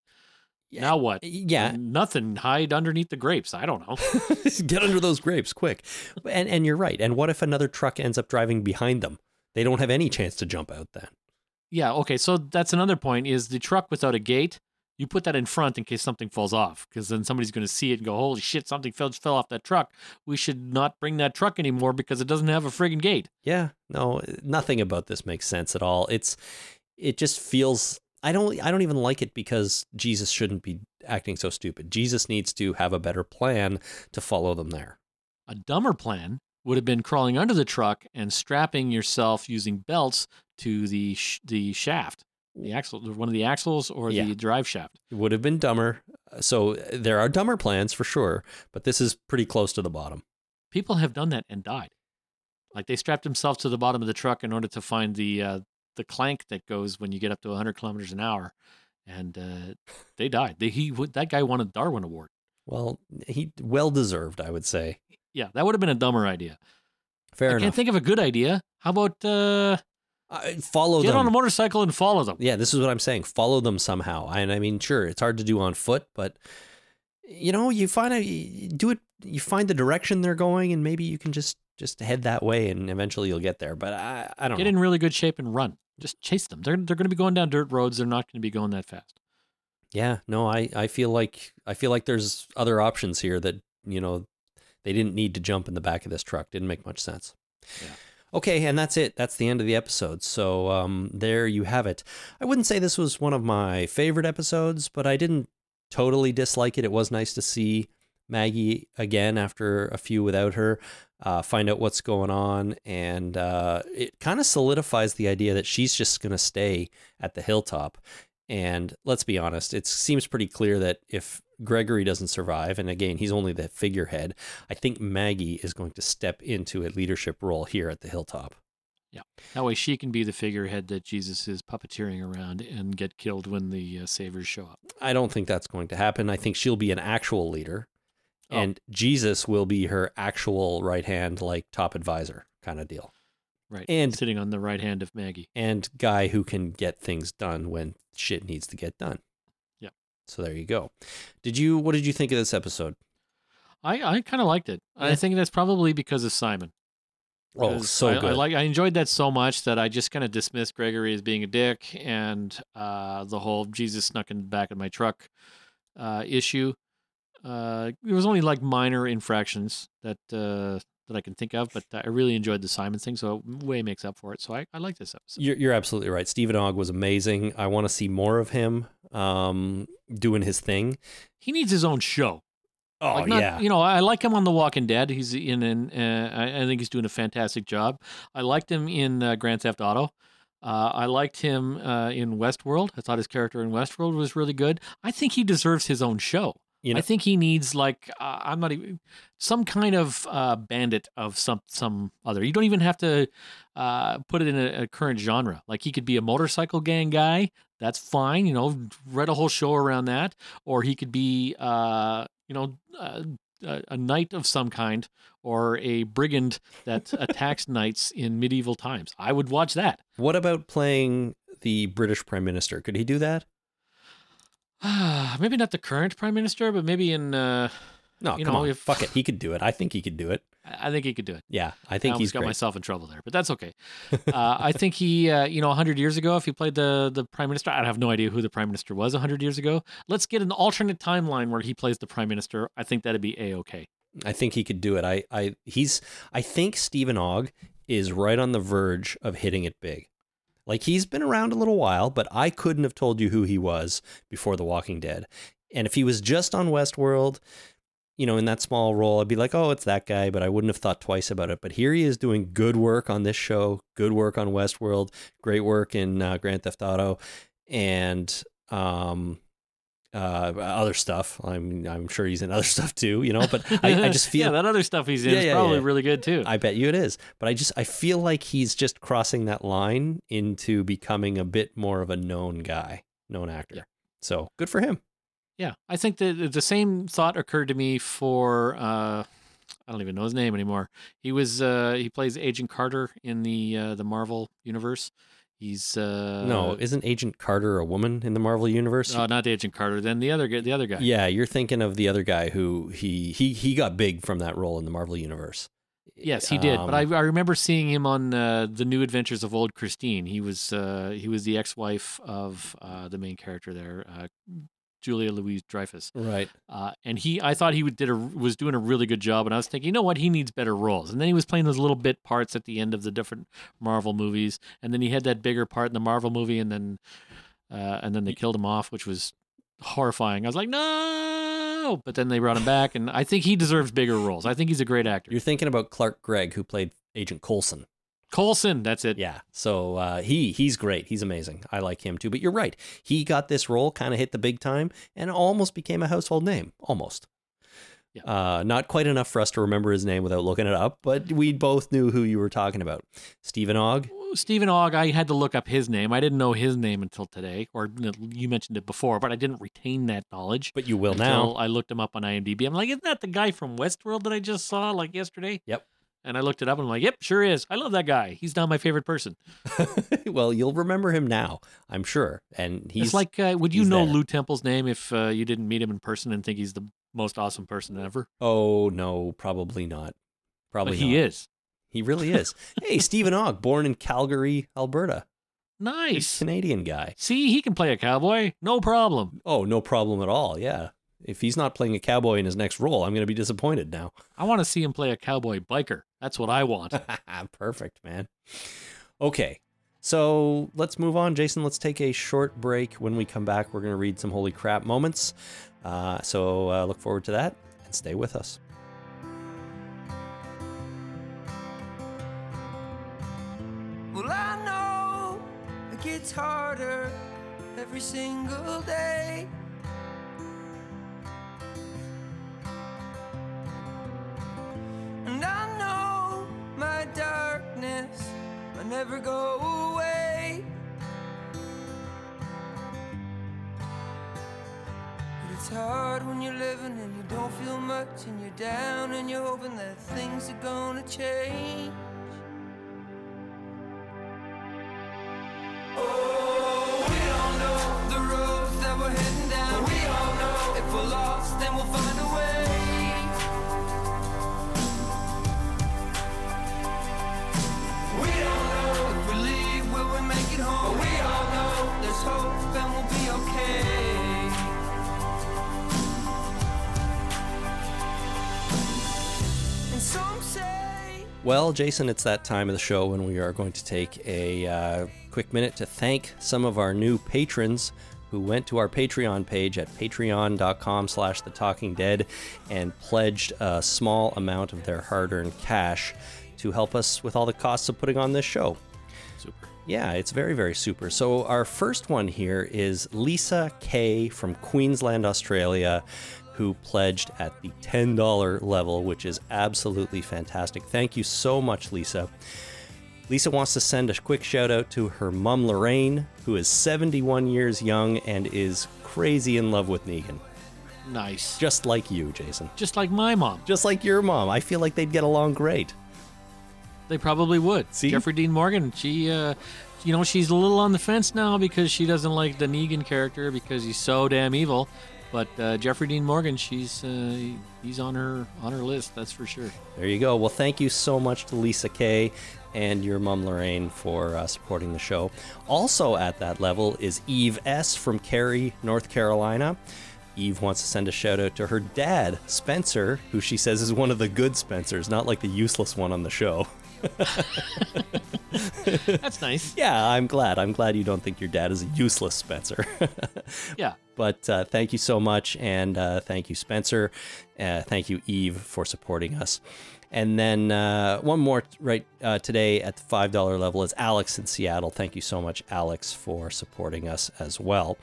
Yeah. Now what? Yeah, Nothing. Hide underneath the grapes. I don't know. (laughs) get under those grapes quick. And and you're right. And what if another truck ends up driving behind them? They don't have any chance to jump out then. Yeah. Okay. So that's another point. Is the truck without a gate? You put that in front in case something falls off, because then somebody's going to see it and go, "Holy shit! Something fell fell off that truck. We should not bring that truck anymore because it doesn't have a friggin' gate." Yeah, no, nothing about this makes sense at all. It's it just feels I don't I don't even like it because Jesus shouldn't be acting so stupid. Jesus needs to have a better plan to follow them there. A dumber plan would have been crawling under the truck and strapping yourself using belts to the sh- the shaft. the axle, one of the axles, or Yeah. the drive shaft. It would have been dumber. So there are dumber plans for sure, but this is pretty close to the bottom. People have done that and died. Like they strapped themselves to the bottom of the truck in order to find the uh, the clank that goes when you get up to 100 kilometers an hour, and uh, they died. They, he that guy won a Darwin Award. Well, he well deserved, I would say. Yeah, that would have been a dumber idea. Fair enough. I can't think of a good idea. How about uh, Uh, follow get them. on a motorcycle and follow them? Yeah, this is what I'm saying. Follow them somehow. And I mean, sure, it's hard to do on foot, but you know, you find a you do it. You find the direction they're going, and maybe you can just just head that way, and eventually you'll get there. But I, I don't Get know. in really good shape and run. Just chase them. They're they're going to be going down dirt roads. They're not going to be going that fast. Yeah, no, I, I feel like I feel like there's other options here that you know they didn't need to jump in the back of this truck. Didn't make much sense. Yeah. Okay, and that's it. That's the end of the episode. So um, there you have it. I wouldn't say this was one of my favorite episodes, but I didn't totally dislike it. It was nice to see Maggie again after a few without her. Uh, find out what's going on, and uh, it kind of solidifies the idea that she's just going to stay at the hilltop. And let's be honest, it seems pretty clear that if Gregory doesn't survive, and again, he's only the figurehead, I think Maggie is going to step into a leadership role here at the hilltop. Yeah. That way, she can be the figurehead that Jesus is puppeteering around and get killed when the uh, saviors show up. I don't think that's going to happen. I think she'll be an actual leader, Oh. and Jesus will be her actual right hand, like top advisor kind of deal, Right. And- sitting on the right hand of Maggie. and guy who can get things done when shit needs to get done. Yeah. So there you go. Did you? What did you think of this episode? I, I kind of liked it. Yeah. I think that's probably because of Simon. Oh, so I, good. I like I enjoyed that so much that I just kind of dismissed Gregory as being a dick and uh, the whole Jesus snuck in the back of my truck uh, issue. Uh, it was only like minor infractions that uh, that I can think of, but I really enjoyed the Simon thing, so it way makes up for it. So I, I like this episode. You're, you're absolutely right. Steven Ogg was amazing. I want to see more of him um, doing his thing. He needs his own show. Oh like not, yeah, you know, I like him on The Walking Dead. He's in, an, uh, I I think he's doing a fantastic job. I liked him in uh, Grand Theft Auto. Uh, I liked him uh, in Westworld. I thought his character in Westworld was really good. I think he deserves his own show. You know- I think he needs like uh, I'm not even some kind of uh, bandit of some some other. You don't even have to uh, put it in a, a current genre. Like he could be a motorcycle gang guy. That's fine. You know, write a whole show around that. Or he could be, uh, you know, uh, a knight of some kind or a brigand that attacks (laughs) knights in medieval times. I would watch that. What about playing the British Prime Minister? Could he do that? (sighs) maybe not the current prime minister, but maybe in. Uh, No, You come know, on. if- Fuck it. He could do it. I think he could do it. (laughs) I I think he could do it. Yeah, I I think almost he's got great. myself in trouble there, but that's okay. (laughs) Uh, I think he, uh, you know, 100 years ago, if he played the the prime minister, I have no idea who the prime minister was 100 years ago. Let's get an alternate timeline where he plays the prime minister. I think that'd be a okay. I think he could do it. I, I, he's. I think Steven Ogg is right on the verge of hitting it big. Like he's been around a little while, but I couldn't have told you who he was before The Walking Dead. And if he was just on Westworld, you know, in that small role, I'd be like, oh, it's that guy, but I wouldn't have thought twice about it. But here he is doing good work on this show, good work on Westworld, great work in uh, Grand Theft Auto, and um, uh, other stuff. I'm I'm sure he's in other (laughs) stuff too, you know. But I, I just (laughs) feel yeah, that other stuff he's in Yeah, is yeah, probably really good too. I bet you it is. But I just I feel like he's just crossing that line into becoming a bit more of a known guy, known actor. So good for him. Yeah, I think that the same thought occurred to me for uh, I don't even know his name anymore. He was uh, he plays Agent Carter in the uh, the Marvel universe. He's uh, no, isn't Agent Carter a woman in the Marvel universe? uh, not Agent Carter. Then the other guy, the other guy. yeah, you're thinking of the other guy who he he he got big from that role in the Marvel universe. Yes, he did. but I, Um, I remember seeing him on uh, the New Adventures of Old Christine. He was uh, he was the ex-wife of uh, the main character there, uh, Julia Louise Dreyfus. right. Uh, and he, I thought he would, did a, was doing a really good job. And I was thinking, you know what, he needs better roles. And then he was playing those little bit parts at the end of the different Marvel movies. And then he had that bigger part in the Marvel movie, and then uh, and then they killed him off, which was horrifying. I was like, no. But then they brought him back, and I think he deserves bigger roles. I think he's a great actor. You're thinking about Clark Gregg who played Agent Coulson. Coulson, that's it. Yeah, so uh, he he's great. He's amazing. I like him too. But you're right. He got this role, kind of hit the big time, and almost became a household name. Almost. Yeah. Uh, not quite enough for us to remember his name without looking it up, but we both knew who you were talking about. Steven Ogg. Steven Ogg, I had to look up his name. I didn't know his name until today, or you mentioned it before, but I didn't retain that knowledge. But you will now. I looked him up on IMDb. I'm like, isn't that the guy from Westworld that I just saw like yesterday? Yep. And I looked it up and I'm like, yep, sure is. I love that guy. He's now my favorite person. (laughs) well, you'll remember him now, I'm sure. And he's it's like, uh, would you know there. Lou Temple's name if uh, you didn't meet him in person and think he's the most awesome person ever? oh no, probably not. Probably but he not. is. He really is. hey, Steven (laughs) Ogg, born in Calgary, Alberta. Nice. Canadian guy. See, he can play a cowboy. No problem. Oh, no problem at all. Yeah. If he's not playing a cowboy in his next role, I'm going to be disappointed now. I want to see him play a cowboy biker. That's what I want. (laughs) Perfect, man. Okay. So let's move on. Jason, let's take a short break. When we come back, we're going to read some holy crap moments. Uh, so uh, look forward to that and stay with us. Well, I know it gets harder every single day. And I know my darkness will never go away. But it's hard when you're living and you don't feel much and you're down and you're hoping that things are gonna change. Oh, we're heading down. We all know if we're lost, then we'll find a way. Well, Jason, it's that time of the show when we are going to take a uh, quick minute to thank some of our new patrons who went to our Patreon page at patreon.com slash the talking dead and pledged a small amount of their hard-earned cash to help us with all the costs of putting on this show. Super. Yeah, it's very, very super. So, our first one here is Lisa K from Queensland, Australia, who pledged at the $10 level, which is absolutely fantastic. Thank you so much, Lisa. Lisa wants to send a quick shout out to her mom, Lorraine, who is 71 years young and is crazy in love with Negan. Nice. Just like you, Jason. Just like my mom. Just like your mom. I feel like they'd get along great. They probably would. See? Jeffrey Dean Morgan, she, uh, you know, she's a little on the fence now because she doesn't like the Negan character because he's so damn evil. But uh, Jeffrey Dean Morgan, she's uh, he's on her on her list. That's for sure. There you go. Well, thank you so much to Lisa Kay and your mom Lorraine for uh, supporting the show. Also at that level is Eve S from Cary, North Carolina. Eve wants to send a shout out to her dad, Spencer, who she says is one of the good Spencers, not like the useless one on the show. (laughs) (laughs) That's nice. Yeah, I'm glad. I'm glad you don't think your dad is a useless Spencer. (laughs) Yeah. But uh, thank you so much, and uh, thank you, Spencer. Uh, thank you, Eve, for supporting us. And then uh, one more right uh, today at the five dollar level is Alex in Seattle. Thank you so much, Alex, for supporting us as well.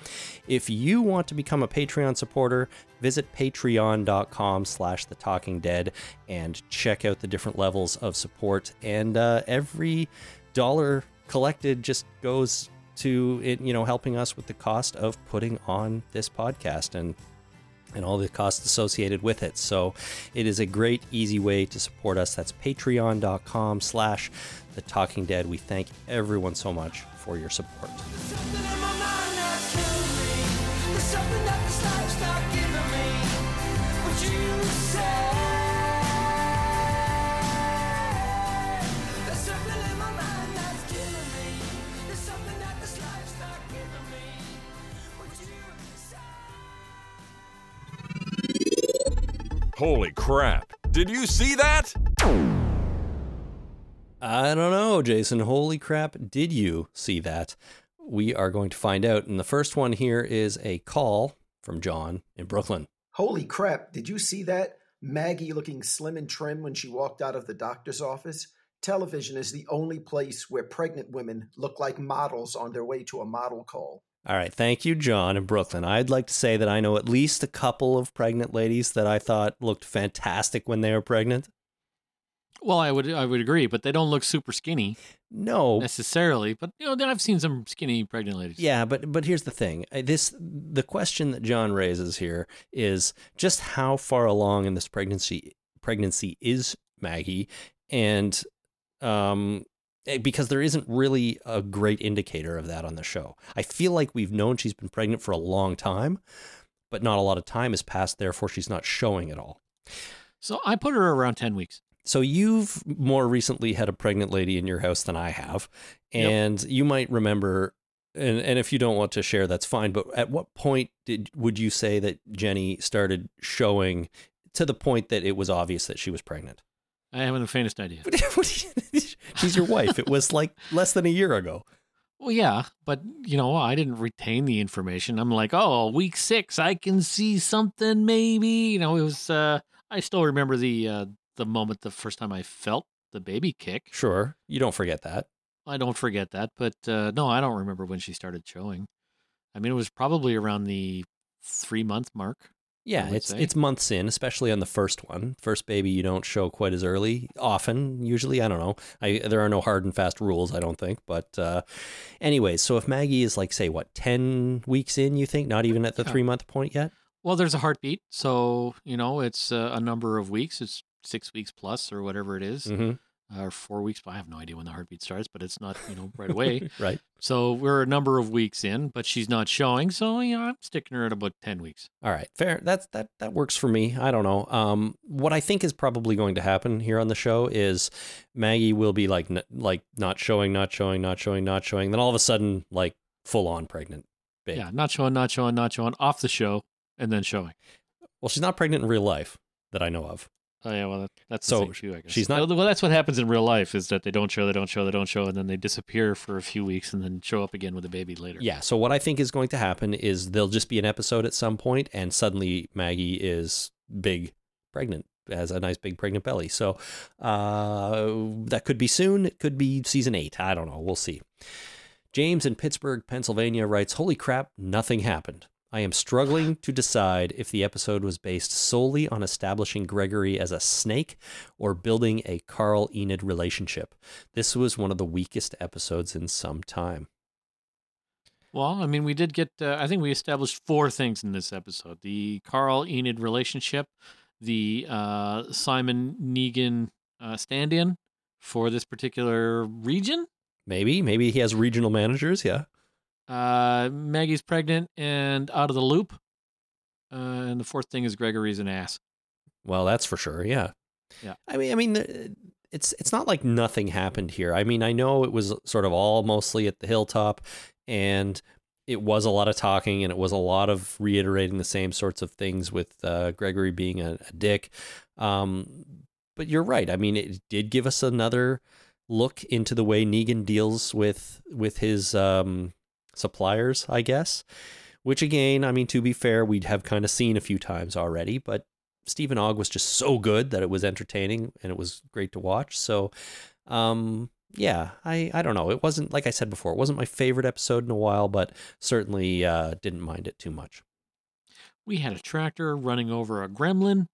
If you want to become a Patreon supporter, visit patreon.com/slash The Talking Dead and check out the different levels of support. And uh, every dollar collected just goes to it, you know, helping us with the cost of putting on this podcast and and all the costs associated with it. So it is a great, easy way to support us. That's patreon.com slash the talking dead. We thank everyone so much for your support. Holy crap. Did you see that? I don't know, Jason. Holy crap, did you see that? We are going to find out. And the first one here is a call from John in Brooklyn. Holy crap, did you see that? Maggie looking slim and trim when she walked out of the doctor's office? television is the only place where pregnant women look like models on their way to a model call. All right. Thank you, John in Brooklyn. I'd like to say that I know at least a couple of pregnant ladies that I thought looked fantastic when they were pregnant. Well, I would I would agree, but they don't look super skinny No. necessarily. But you know, I've seen some skinny pregnant ladies. Yeah, but but here's the thing. This the question that John raises here is just how far along in this pregnancy pregnancy is Maggie and um Eh, because there isn't really a great indicator of that on the show. I feel like we've known she's been pregnant for a long time, but not a lot of time has passed therefore she's not showing at all. So I put her around ten weeks. So you've more recently had a pregnant lady in your house than I have, Yep. and you might remember. And and if you don't want to share, that's fine. But at what point did would you say that Jenny started showing to the point that it was obvious that she was pregnant? I haven't the faintest idea. (laughs) What do you- (laughs) She's your wife. It was like less than a year ago. Well, yeah, but you know, I didn't retain the information. I'm like, oh, week six, I can see something, maybe. You know, it was. uh I still remember the uh the moment the first time I felt the baby kick. Sure, you don't forget that. I don't forget that, but uh no, I don't remember when she started showing. I mean, it was probably around the three month mark. Yeah, it's say. it's months in, especially on the first one. First baby, you don't show quite as early. Often, usually, I don't know. I there are no hard and fast rules, I don't think. But uh, anyways, so if Maggie is like, say, what ten weeks in, you think, not even at the Yeah. three month point yet? Well, there's a heartbeat, so you know it's uh, a number of weeks. It's six weeks plus or whatever it is, Mm-hmm. Or four weeks. But I have no idea when the heartbeat starts, but it's not you know right (laughs) away. right. So we're a number of weeks in, but she's not showing. So you know, I'm sticking her at about ten weeks. All right, fair. That's that that works for me. I don't know. Um, what I think is probably going to happen here on the show is Maggie will be like n- like not showing, not showing, not showing, not showing. Then all of a sudden, like full on pregnant. Big. Yeah, not showing, not showing, not showing. Off the show and then showing. Well, she's not pregnant in real life that I know of. Oh yeah, well that, that's So, too. I guess she's not- Well, that's what happens in real life is that they don't show, they don't show, they don't show, and then they disappear for a few weeks and then show up again with a baby later. Yeah. So what I think is going to happen is there'll just be an episode at some point, and suddenly Maggie is big, pregnant, has a nice big pregnant belly. So uh, that could be soon. It could be season eight. I don't know. We'll see. James in Pittsburgh, Pennsylvania writes, "Holy crap! Nothing happened." I am struggling to decide if the episode was based solely on establishing Gregory as a snake or building a Carl Enid relationship. This was one of the weakest episodes in some time. Well, I mean, we did get. Uh, I think we established four things in this episode: the Carl Enid relationship, the uh, Simon Negan uh, stand-in for this particular region. Maybe, maybe he has regional managers. Yeah. Uh, Maggie's pregnant and out of the loop. Uh, and the fourth thing is Gregory's an ass. Well, that's for sure. Yeah. Yeah. I mean, I mean, it's it's not like nothing happened here. I mean, I know it was sort of all mostly at the hilltop, and it was a lot of talking, and it was a lot of reiterating the same sorts of things with uh, Gregory being a, a dick. Um, but you're right. I mean, it did give us another look into the way Negan deals with with his um, suppliers, I guess. Which again, I mean, to be fair, we'd have kind of seen a few times already, but Steven Ogg was just so good that it was entertaining and it was great to watch. So, um, yeah, I, I don't know. It wasn't, like I said before, it wasn't my favorite episode in a while, but certainly uh, didn't mind it too much. We had a tractor running over a gremlin.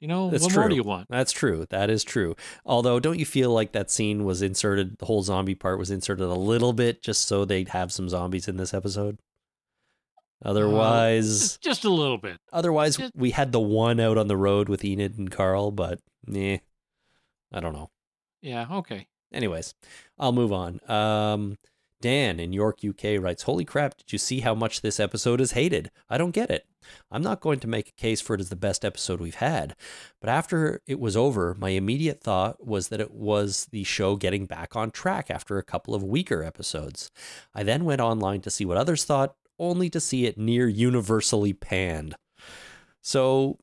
You know, That's what true. more do you want? That's true. That is true. Although, don't you feel like that scene was inserted, the whole zombie part was inserted a little bit just so they'd have some zombies in this episode? Otherwise, Just, just a little bit. otherwise just- we had the one out on the road with Enid and Carl, but nah, I don't know. Yeah, okay. Anyways, I'll move on. Um, Dan in York, UK writes, Holy crap, did you see how much this episode is hated? I don't get it. I'm not going to make a case for it as the best episode we've had, but after it was over, my immediate thought was that it was the show getting back on track after a couple of weaker episodes. I then went online to see what others thought, only to see it near universally panned. So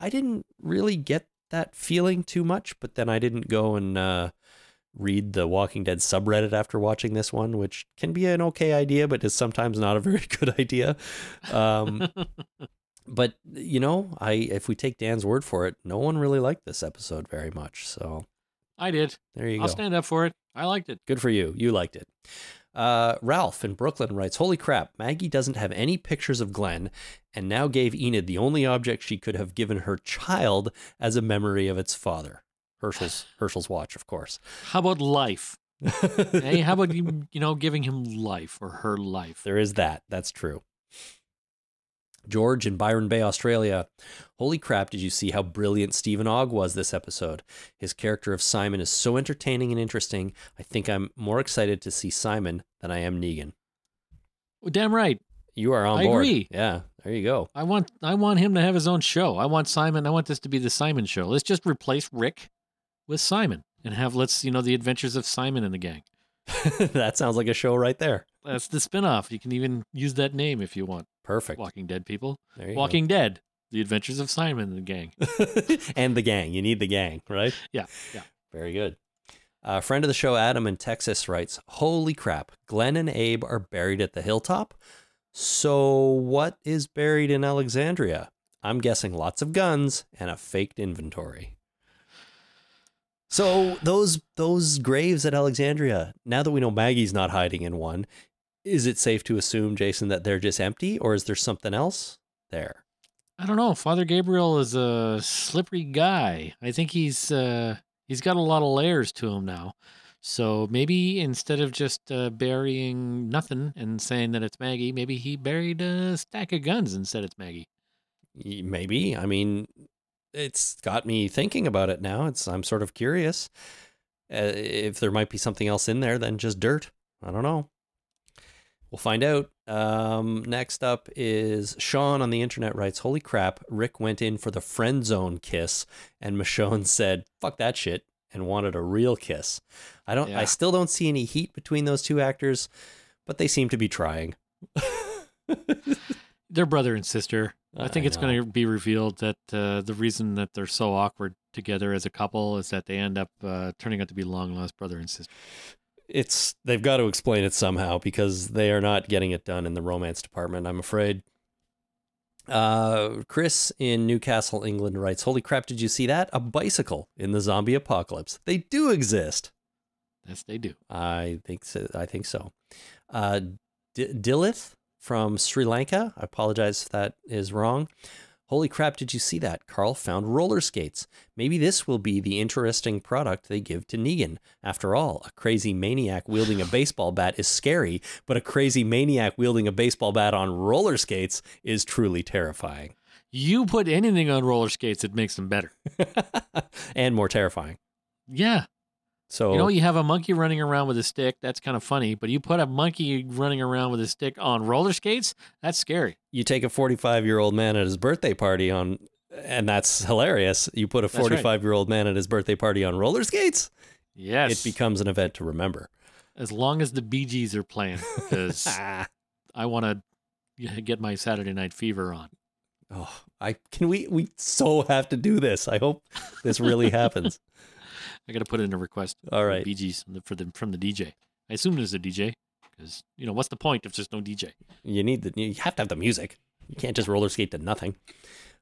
I didn't really get that feeling too much, but then I didn't go and uh, read the Walking Dead subreddit after watching this one, which can be an okay idea, but is sometimes not a very (laughs) good idea. Um, (laughs) but you know, I if we take Dan's word for it, no one really liked this episode very much. So I did. There you go. I'll stand up for it. I liked it. Good for you. You liked it. Uh, Ralph in Brooklyn writes, Holy crap, Maggie doesn't have any pictures of Glenn and now gave Enid the only object she could have given her child as a memory of its father. Hershel's Hershel's watch, of course. How about life? (laughs) hey, how about you, you know, giving him life or her life? There is that. That's true. George in Byron Bay, Australia. Holy crap, did you see how brilliant Steven Ogg was this episode? His character of Simon is so entertaining and interesting. I think I'm more excited to see Simon than I am Negan. Well, damn right. You are on I board. agree. Yeah, there you go. I want I want him to have his own show. I want Simon. I want this to be the Simon show. Let's just replace Rick with Simon and have let's you know the adventures of Simon and the gang. (laughs) that sounds like a show right there. That's the spinoff. You can even use that name if you want. Perfect. Walking Dead people. Walking Dead. The Adventures of Simon and the Gang. (laughs) and the gang. You need the gang, right? Yeah, yeah. Very good. A friend of the show, Adam in Texas, writes Holy crap, Glenn and Abe are buried at the hilltop. So, what is buried in Alexandria? I'm guessing lots of guns and a faked inventory. So those those graves at Alexandria. Now that we know Maggie's not hiding in one, is it safe to assume, Jason, that they're just empty, or is there something else there? I don't know. Father Gabriel is a slippery guy. I think he's uh, he's got a lot of layers to him now. So maybe instead of just uh, burying nothing and saying that it's Maggie, maybe he buried a stack of guns and said it's Maggie. Maybe. I mean, it's got me thinking about it now. It's I'm sort of curious uh, if there might be something else in there than just dirt. I don't know. We'll find out. Um, next up is Sean on the internet writes, "Holy crap! Rick went in for the friend zone kiss, and Michonne (laughs) said, "Fuck that shit," and wanted a real kiss. I don't. I still don't see any heat between those two actors, but they seem to be trying. (laughs) They're brother and sister. I think I it's going to be revealed that uh, the reason that they're so awkward together as a couple is that they end up uh, turning out to be long lost brother and sister. it's they've got to explain it somehow because they are not getting it done in the romance department i'm afraid. Uh chris in newcastle england writes holy crap did you see that? A bicycle in the zombie apocalypse. They do exist. Yes, they do. i think so i think so. Uh D- dilith from sri lanka i apologize if that is wrong Holy crap, did you see that? Carl found roller skates. Maybe this will be the interesting product they give to Negan. After all, a crazy maniac wielding a baseball bat is scary, but a crazy maniac wielding a baseball bat on roller skates is truly terrifying. You put anything on roller skates, it makes them better. (laughs) and more terrifying. Yeah. So, You know, you have a monkey running around with a stick. That's kind of funny. But you put a monkey running around with a stick on roller skates. That's scary. you take a 45 year old man at his birthday party on, and that's hilarious. You put a right. 45 year old man at his birthday party on roller skates, Yes. it becomes an event to remember. as long as the Bee Gees are playing, because. (laughs) I want to (laughs) get my Saturday Night Fever on. Oh, I can we we so have to do this. I hope this really happens. (laughs) I got to put in a request. All right, for right. From the, for the from the DJ. I assume there's a DJ because you know what's the point if there's no DJ? You need the you have to have the music. You can't just roller skate to nothing.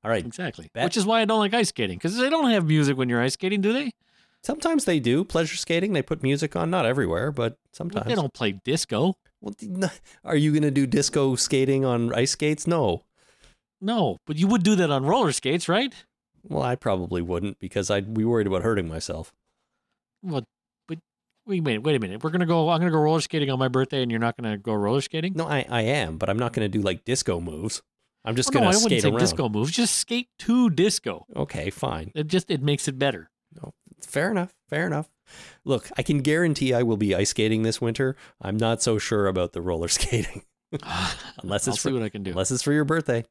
All right. Exactly. Which is why I don't like ice skating because they don't have music when you're ice skating, do they? Sometimes they do pleasure skating. They put music on, not everywhere, but sometimes. They don't play disco. Well, are you going to do disco skating on ice skates? No. No, but you would do that on roller skates, right? Well, I probably wouldn't because I'd be worried about hurting myself. Well, but wait a minute, wait a minute. We're gonna go. I'm gonna go roller skating on my birthday, and you're not gonna go roller skating. No, I, I am, but I'm not going to do like disco moves. I'm just Well, going no, to I wouldn't say around. disco moves. Just skate to disco. Okay, fine. It just it makes it better. No, fair enough. Fair enough. Look, I can guarantee I will be ice skating this winter. I'm not so sure about the roller (laughs) skating. (laughs) Unless I'll it's see for, what I can do. unless it's for your birthday.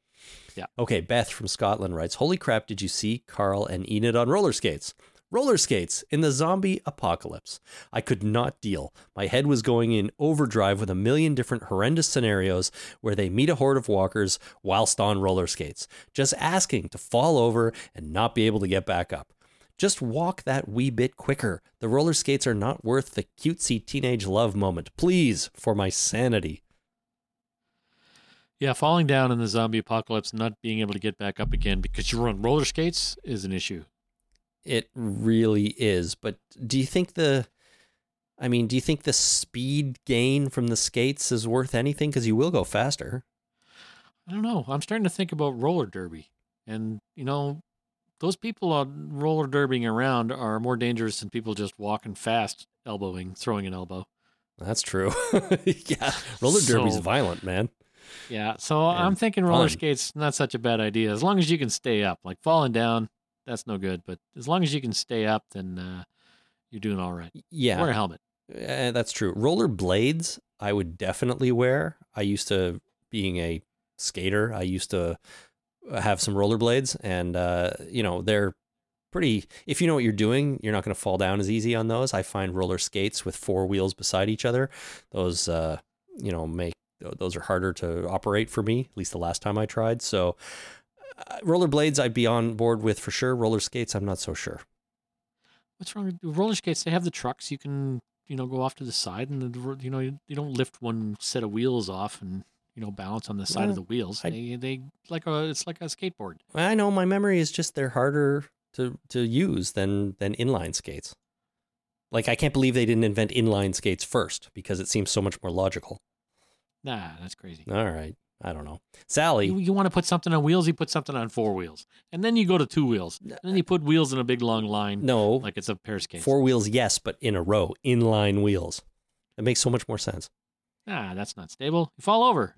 Yeah. Okay, Beth from Scotland writes, "Holy crap, did you see Carl and Enid on roller skates? Roller skates in the zombie apocalypse. I could not deal. My head was going in overdrive with a million different horrendous scenarios where they meet a horde of walkers whilst on roller skates, just asking to fall over and not be able to get back up. Just walk that wee bit quicker. The roller skates are not worth the cutesy teenage love moment. Please, for my sanity. Yeah, falling down in the zombie apocalypse, not being able to get back up again because you're on roller skates is an issue. It really is. But do you think the I mean, do you think the speed gain from the skates is worth anything cuz you will go faster? I don't know. I'm starting to think about roller derby. And, you know, those people on roller derbying around are more dangerous than people just walking fast, elbowing, throwing an elbow. That's true. (laughs) yeah, roller derby's So- violent, man. Yeah. So I'm thinking roller fun. skates not such a bad idea as long as you can stay up. Like falling down, that's no good. But as long as you can stay up, then uh, you're doing all right. Yeah. Wear a helmet. Eh, that's true. Roller blades, I would definitely wear. I used to, being a skater, I used to have some roller blades, and uh, you know they're pretty. If you know what you're doing, you're not going to fall down as easy on those. I find roller skates with four wheels beside each other, those uh, you know make those are harder to operate for me. At least the last time I tried. So, uh, roller blades, I'd be on board with for sure. Roller skates, I'm not so sure. What's wrong with roller skates? They have the trucks. You can, you know, go off to the side, and the, you know, you, you don't lift one set of wheels off and you know balance on the side of the wheels. I- they they like a it's like a skateboard. I know my memory is just they're harder to to use than than inline skates. Like I can't believe they didn't invent inline skates first because it seems so much more logical. Nah, that's crazy. All right, I don't know. Sally, You, you want to put something on wheels, you put something on four wheels, and then you go to two wheels, and then you put wheels in a big long line, no, like it's a pair of skates. four wheels, yes, but in a row, inline wheels. It makes so much more sense. Ah, that's not stable. You fall over.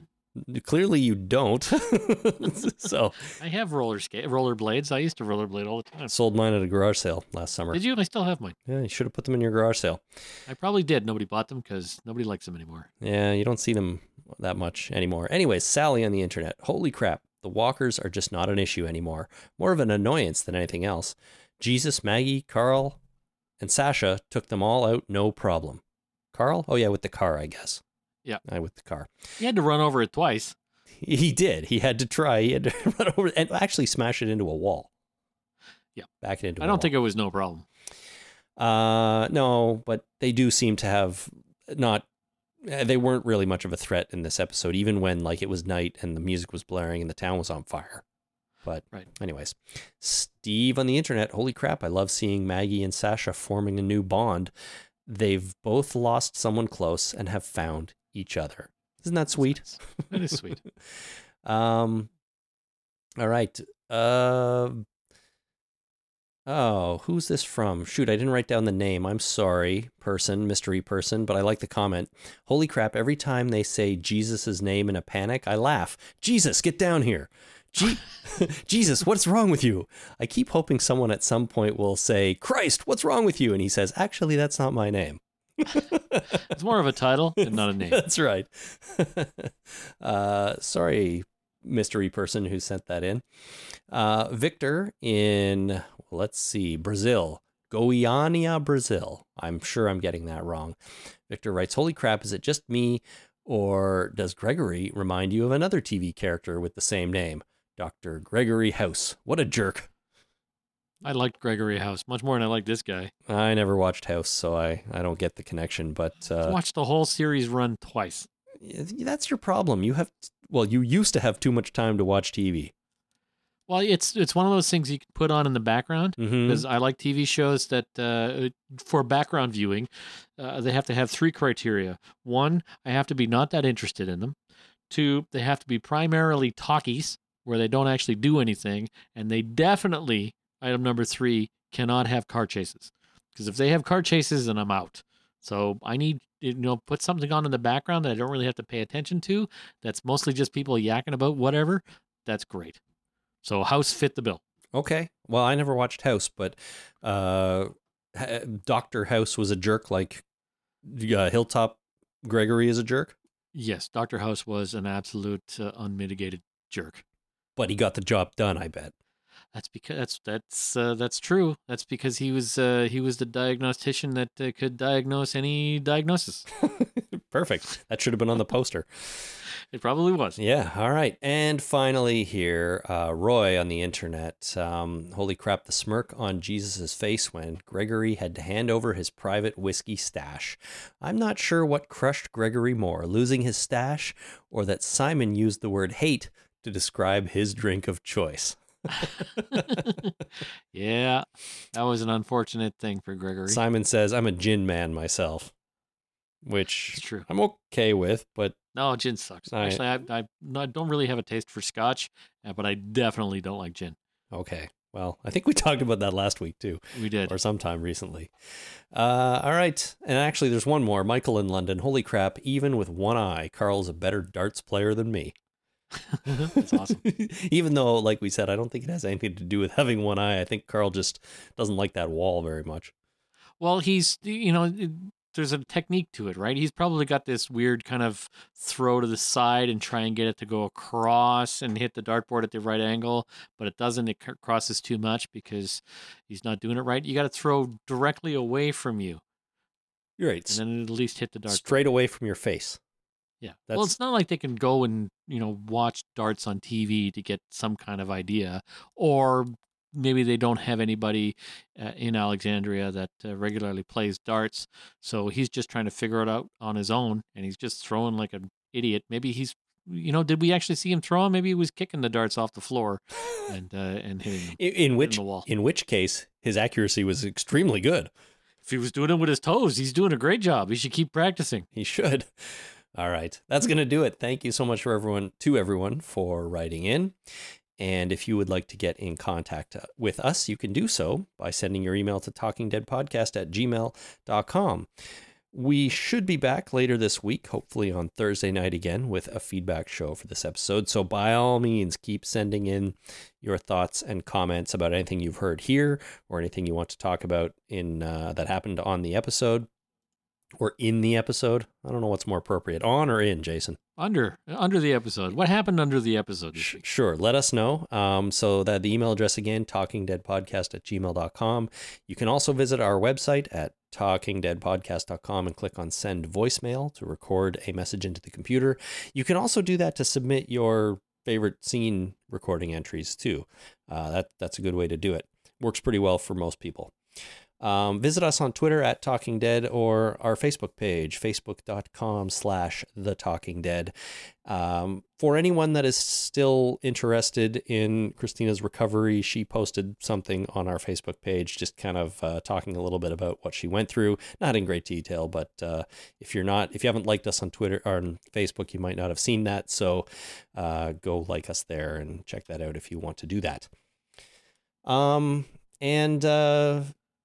Clearly, you don't. (laughs) so I have roller skate roller blades. I used to rollerblade all the time. sold mine at a garage sale last summer. Did you? I still have mine. Yeah, you should have put them in your garage sale. I probably did. Nobody bought them because nobody likes them anymore. Yeah, you don't see them that much anymore. Anyways, Sally on the internet. Holy crap. The walkers are just not an issue anymore. More of an annoyance than anything else. Jesus, Maggie, Carl, and Sasha took them all out no problem. Carl? Oh, yeah, with the car, I guess. Yeah. Uh, with the car. He had to run over it twice. He, did. He had to try. He had to (laughs) run over and actually smash it into a wall. Yeah. Back it into I don't wall. think it was no problem. Uh, no, but they do seem to have not. eh, They weren't really much of a threat in this episode, even when like it was night and the music was blaring and the town was on fire. But Right. anyways, Steve on the internet. Holy crap! I love seeing Maggie and Sasha forming a new bond. They've both lost someone close and have found each other. Isn't that sweet? (laughs) That is sweet. Um. All right. Uh. Oh, who's this from? Shoot, I didn't write down the name. I'm sorry, person, mystery person, but I like the comment. Holy crap! Every time they say Jesus' name in a panic, I laugh. Jesus, get down here. Je- (laughs) Jesus, what's wrong with you? I keep hoping someone at some point will say, Christ, what's wrong with you? And he says, Actually, that's not my name. It's more of a title and not a (laughs) name. That's right. (laughs) uh, sorry, mystery person who sent that in. Uh, Victor in, let's see, Brazil. Goiânia, Brazil. I'm sure I'm getting that wrong. Victor writes, Holy crap, is it just me? Or does Gregory remind you of another TV character with the same name? Dr. Gregory House. What a jerk. I liked Gregory House much more than I like this guy. I never watched House, so I, I don't get the connection, but. Uh, I watched the whole series run twice. that's your problem. You have well, you used to have too much time to watch TV. Well, it's it's one of those things you can put on in the background Mm-hmm. because I like TV shows that uh, for background viewing, uh, they have to have three criteria. One, I have to be not that interested in them. Two, they have to be primarily talkies where they don't actually do anything, and they definitely item number three cannot have car chases because if they have car chases, then I'm out. So I need you know put something on in the background that I don't really have to pay attention to. That's mostly just people yakking about whatever. That's great. So House fit the bill. Okay. Well, I never watched House, but uh, Doctor House was a jerk, like uh, Hilltop Gregory is a jerk, Yes, Dr. House was an absolute uh, unmitigated jerk. but he got the job done. I bet. That's because that's that's uh, that's true. That's because he was uh, he was the diagnostician that uh, could diagnose any diagnosis. (laughs) Perfect. That should have been on the poster. It probably was. Yeah. All right. And finally, here, uh, Roy on the internet. Um, holy crap! The smirk on Jesus' face when Gregory had to hand over his private whiskey stash. I'm not sure what crushed Gregory more: losing his stash, or that Simon used the word hate to describe his drink of choice. (laughs) yeah, that was an unfortunate thing for Gregory. Simon says, I'm a gin man myself, which It's true. I'm okay with, but No, gin sucks. I- Actually, I, I, I don't really have a taste for scotch, uh, but I definitely don't like gin. okay. Well, I think we (laughs) talked about that last week too, We did. or sometime recently. Uh, all right. And actually, there's one more. Michael in London. Holy crap. Even with one eye, Carl's a better darts player than me. (laughs) That's awesome. (laughs) Even though, like we said, I don't think it has anything to do with having one eye. I think Carl just doesn't like that wall very much. Well, he's you know it- there's a technique to it, right? He's probably got this weird kind of throw to the side and try and get it to go across and hit the dartboard at the right angle, but it doesn't. It crosses too much because he's not doing it right. You got to throw directly away from you, You're right. and then at least hit the dartboard. Straight away from your face. Yeah. That's- Well, it's not like they can go and, you know, watch darts on TV to get some kind of idea. Or maybe they don't have anybody uh, in Alexandria that uh, regularly plays darts. So he's just trying to figure it out on his own and he's just throwing like an idiot. Maybe he's, you know, did we actually see him throw 'em? Maybe he was kicking the darts off the floor (laughs) and, uh, and hitting. In, in which in which case his accuracy was extremely good. If he was doing it with his toes, he's doing a great job. He should keep practicing. He should. All right. That's going to do it. Thank you so much for everyone to everyone for writing in. And if you would like to get in contact uh, with us, you can do so by sending your email to talkingdeadpodcast at gmail.com. We should be back later this week, hopefully on Thursday night again, with a feedback show for this episode. So, by all means, keep sending in your thoughts and comments about anything you've heard here or anything you want to talk about in uh, that happened on the episode or in the episode. I don't know what's more appropriate, on or in, Jason. Under under the episode. What happened under the episode Sure, let us know. Um, so that the email address again, talkingdeadpodcast at gmail.com. You can also visit our website at talkingdeadpodcast.com and click on send voicemail to record a message into the computer. You can also do that to submit your favorite scene recording entries too. Uh, that that's a good way to do it. Works pretty well for most people. Um, visit us on Twitter at Talking Dead or our Facebook page, facebook.com slash The Talking Dead. Um, for anyone that is still interested in Christina's recovery, she posted something on our Facebook page, just kind of uh, talking a little bit about what she went through. Not in great detail, but uh, if you're not, if you haven't liked us on Twitter or on Facebook, you might not have seen that. So uh, go like us there and check that out if you want to do that. Um, and uh,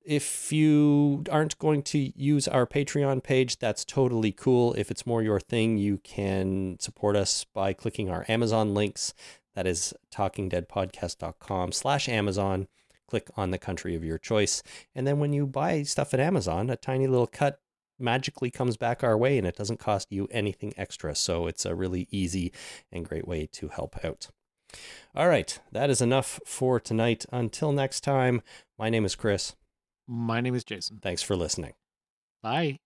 if you aren't going to use our Patreon page, that's totally cool. If it's more your thing, you can support us by clicking our Amazon links. That is talkingdeadpodcast.com slash Amazon. Click on the country of your choice. And then when you buy stuff at Amazon, a tiny little cut magically comes back our way and it doesn't cost you anything extra. So it's a really easy and great way to help out. All right, that is enough for tonight. Until next time, my name is Chris. My name is Jason. Thanks for listening. Bye.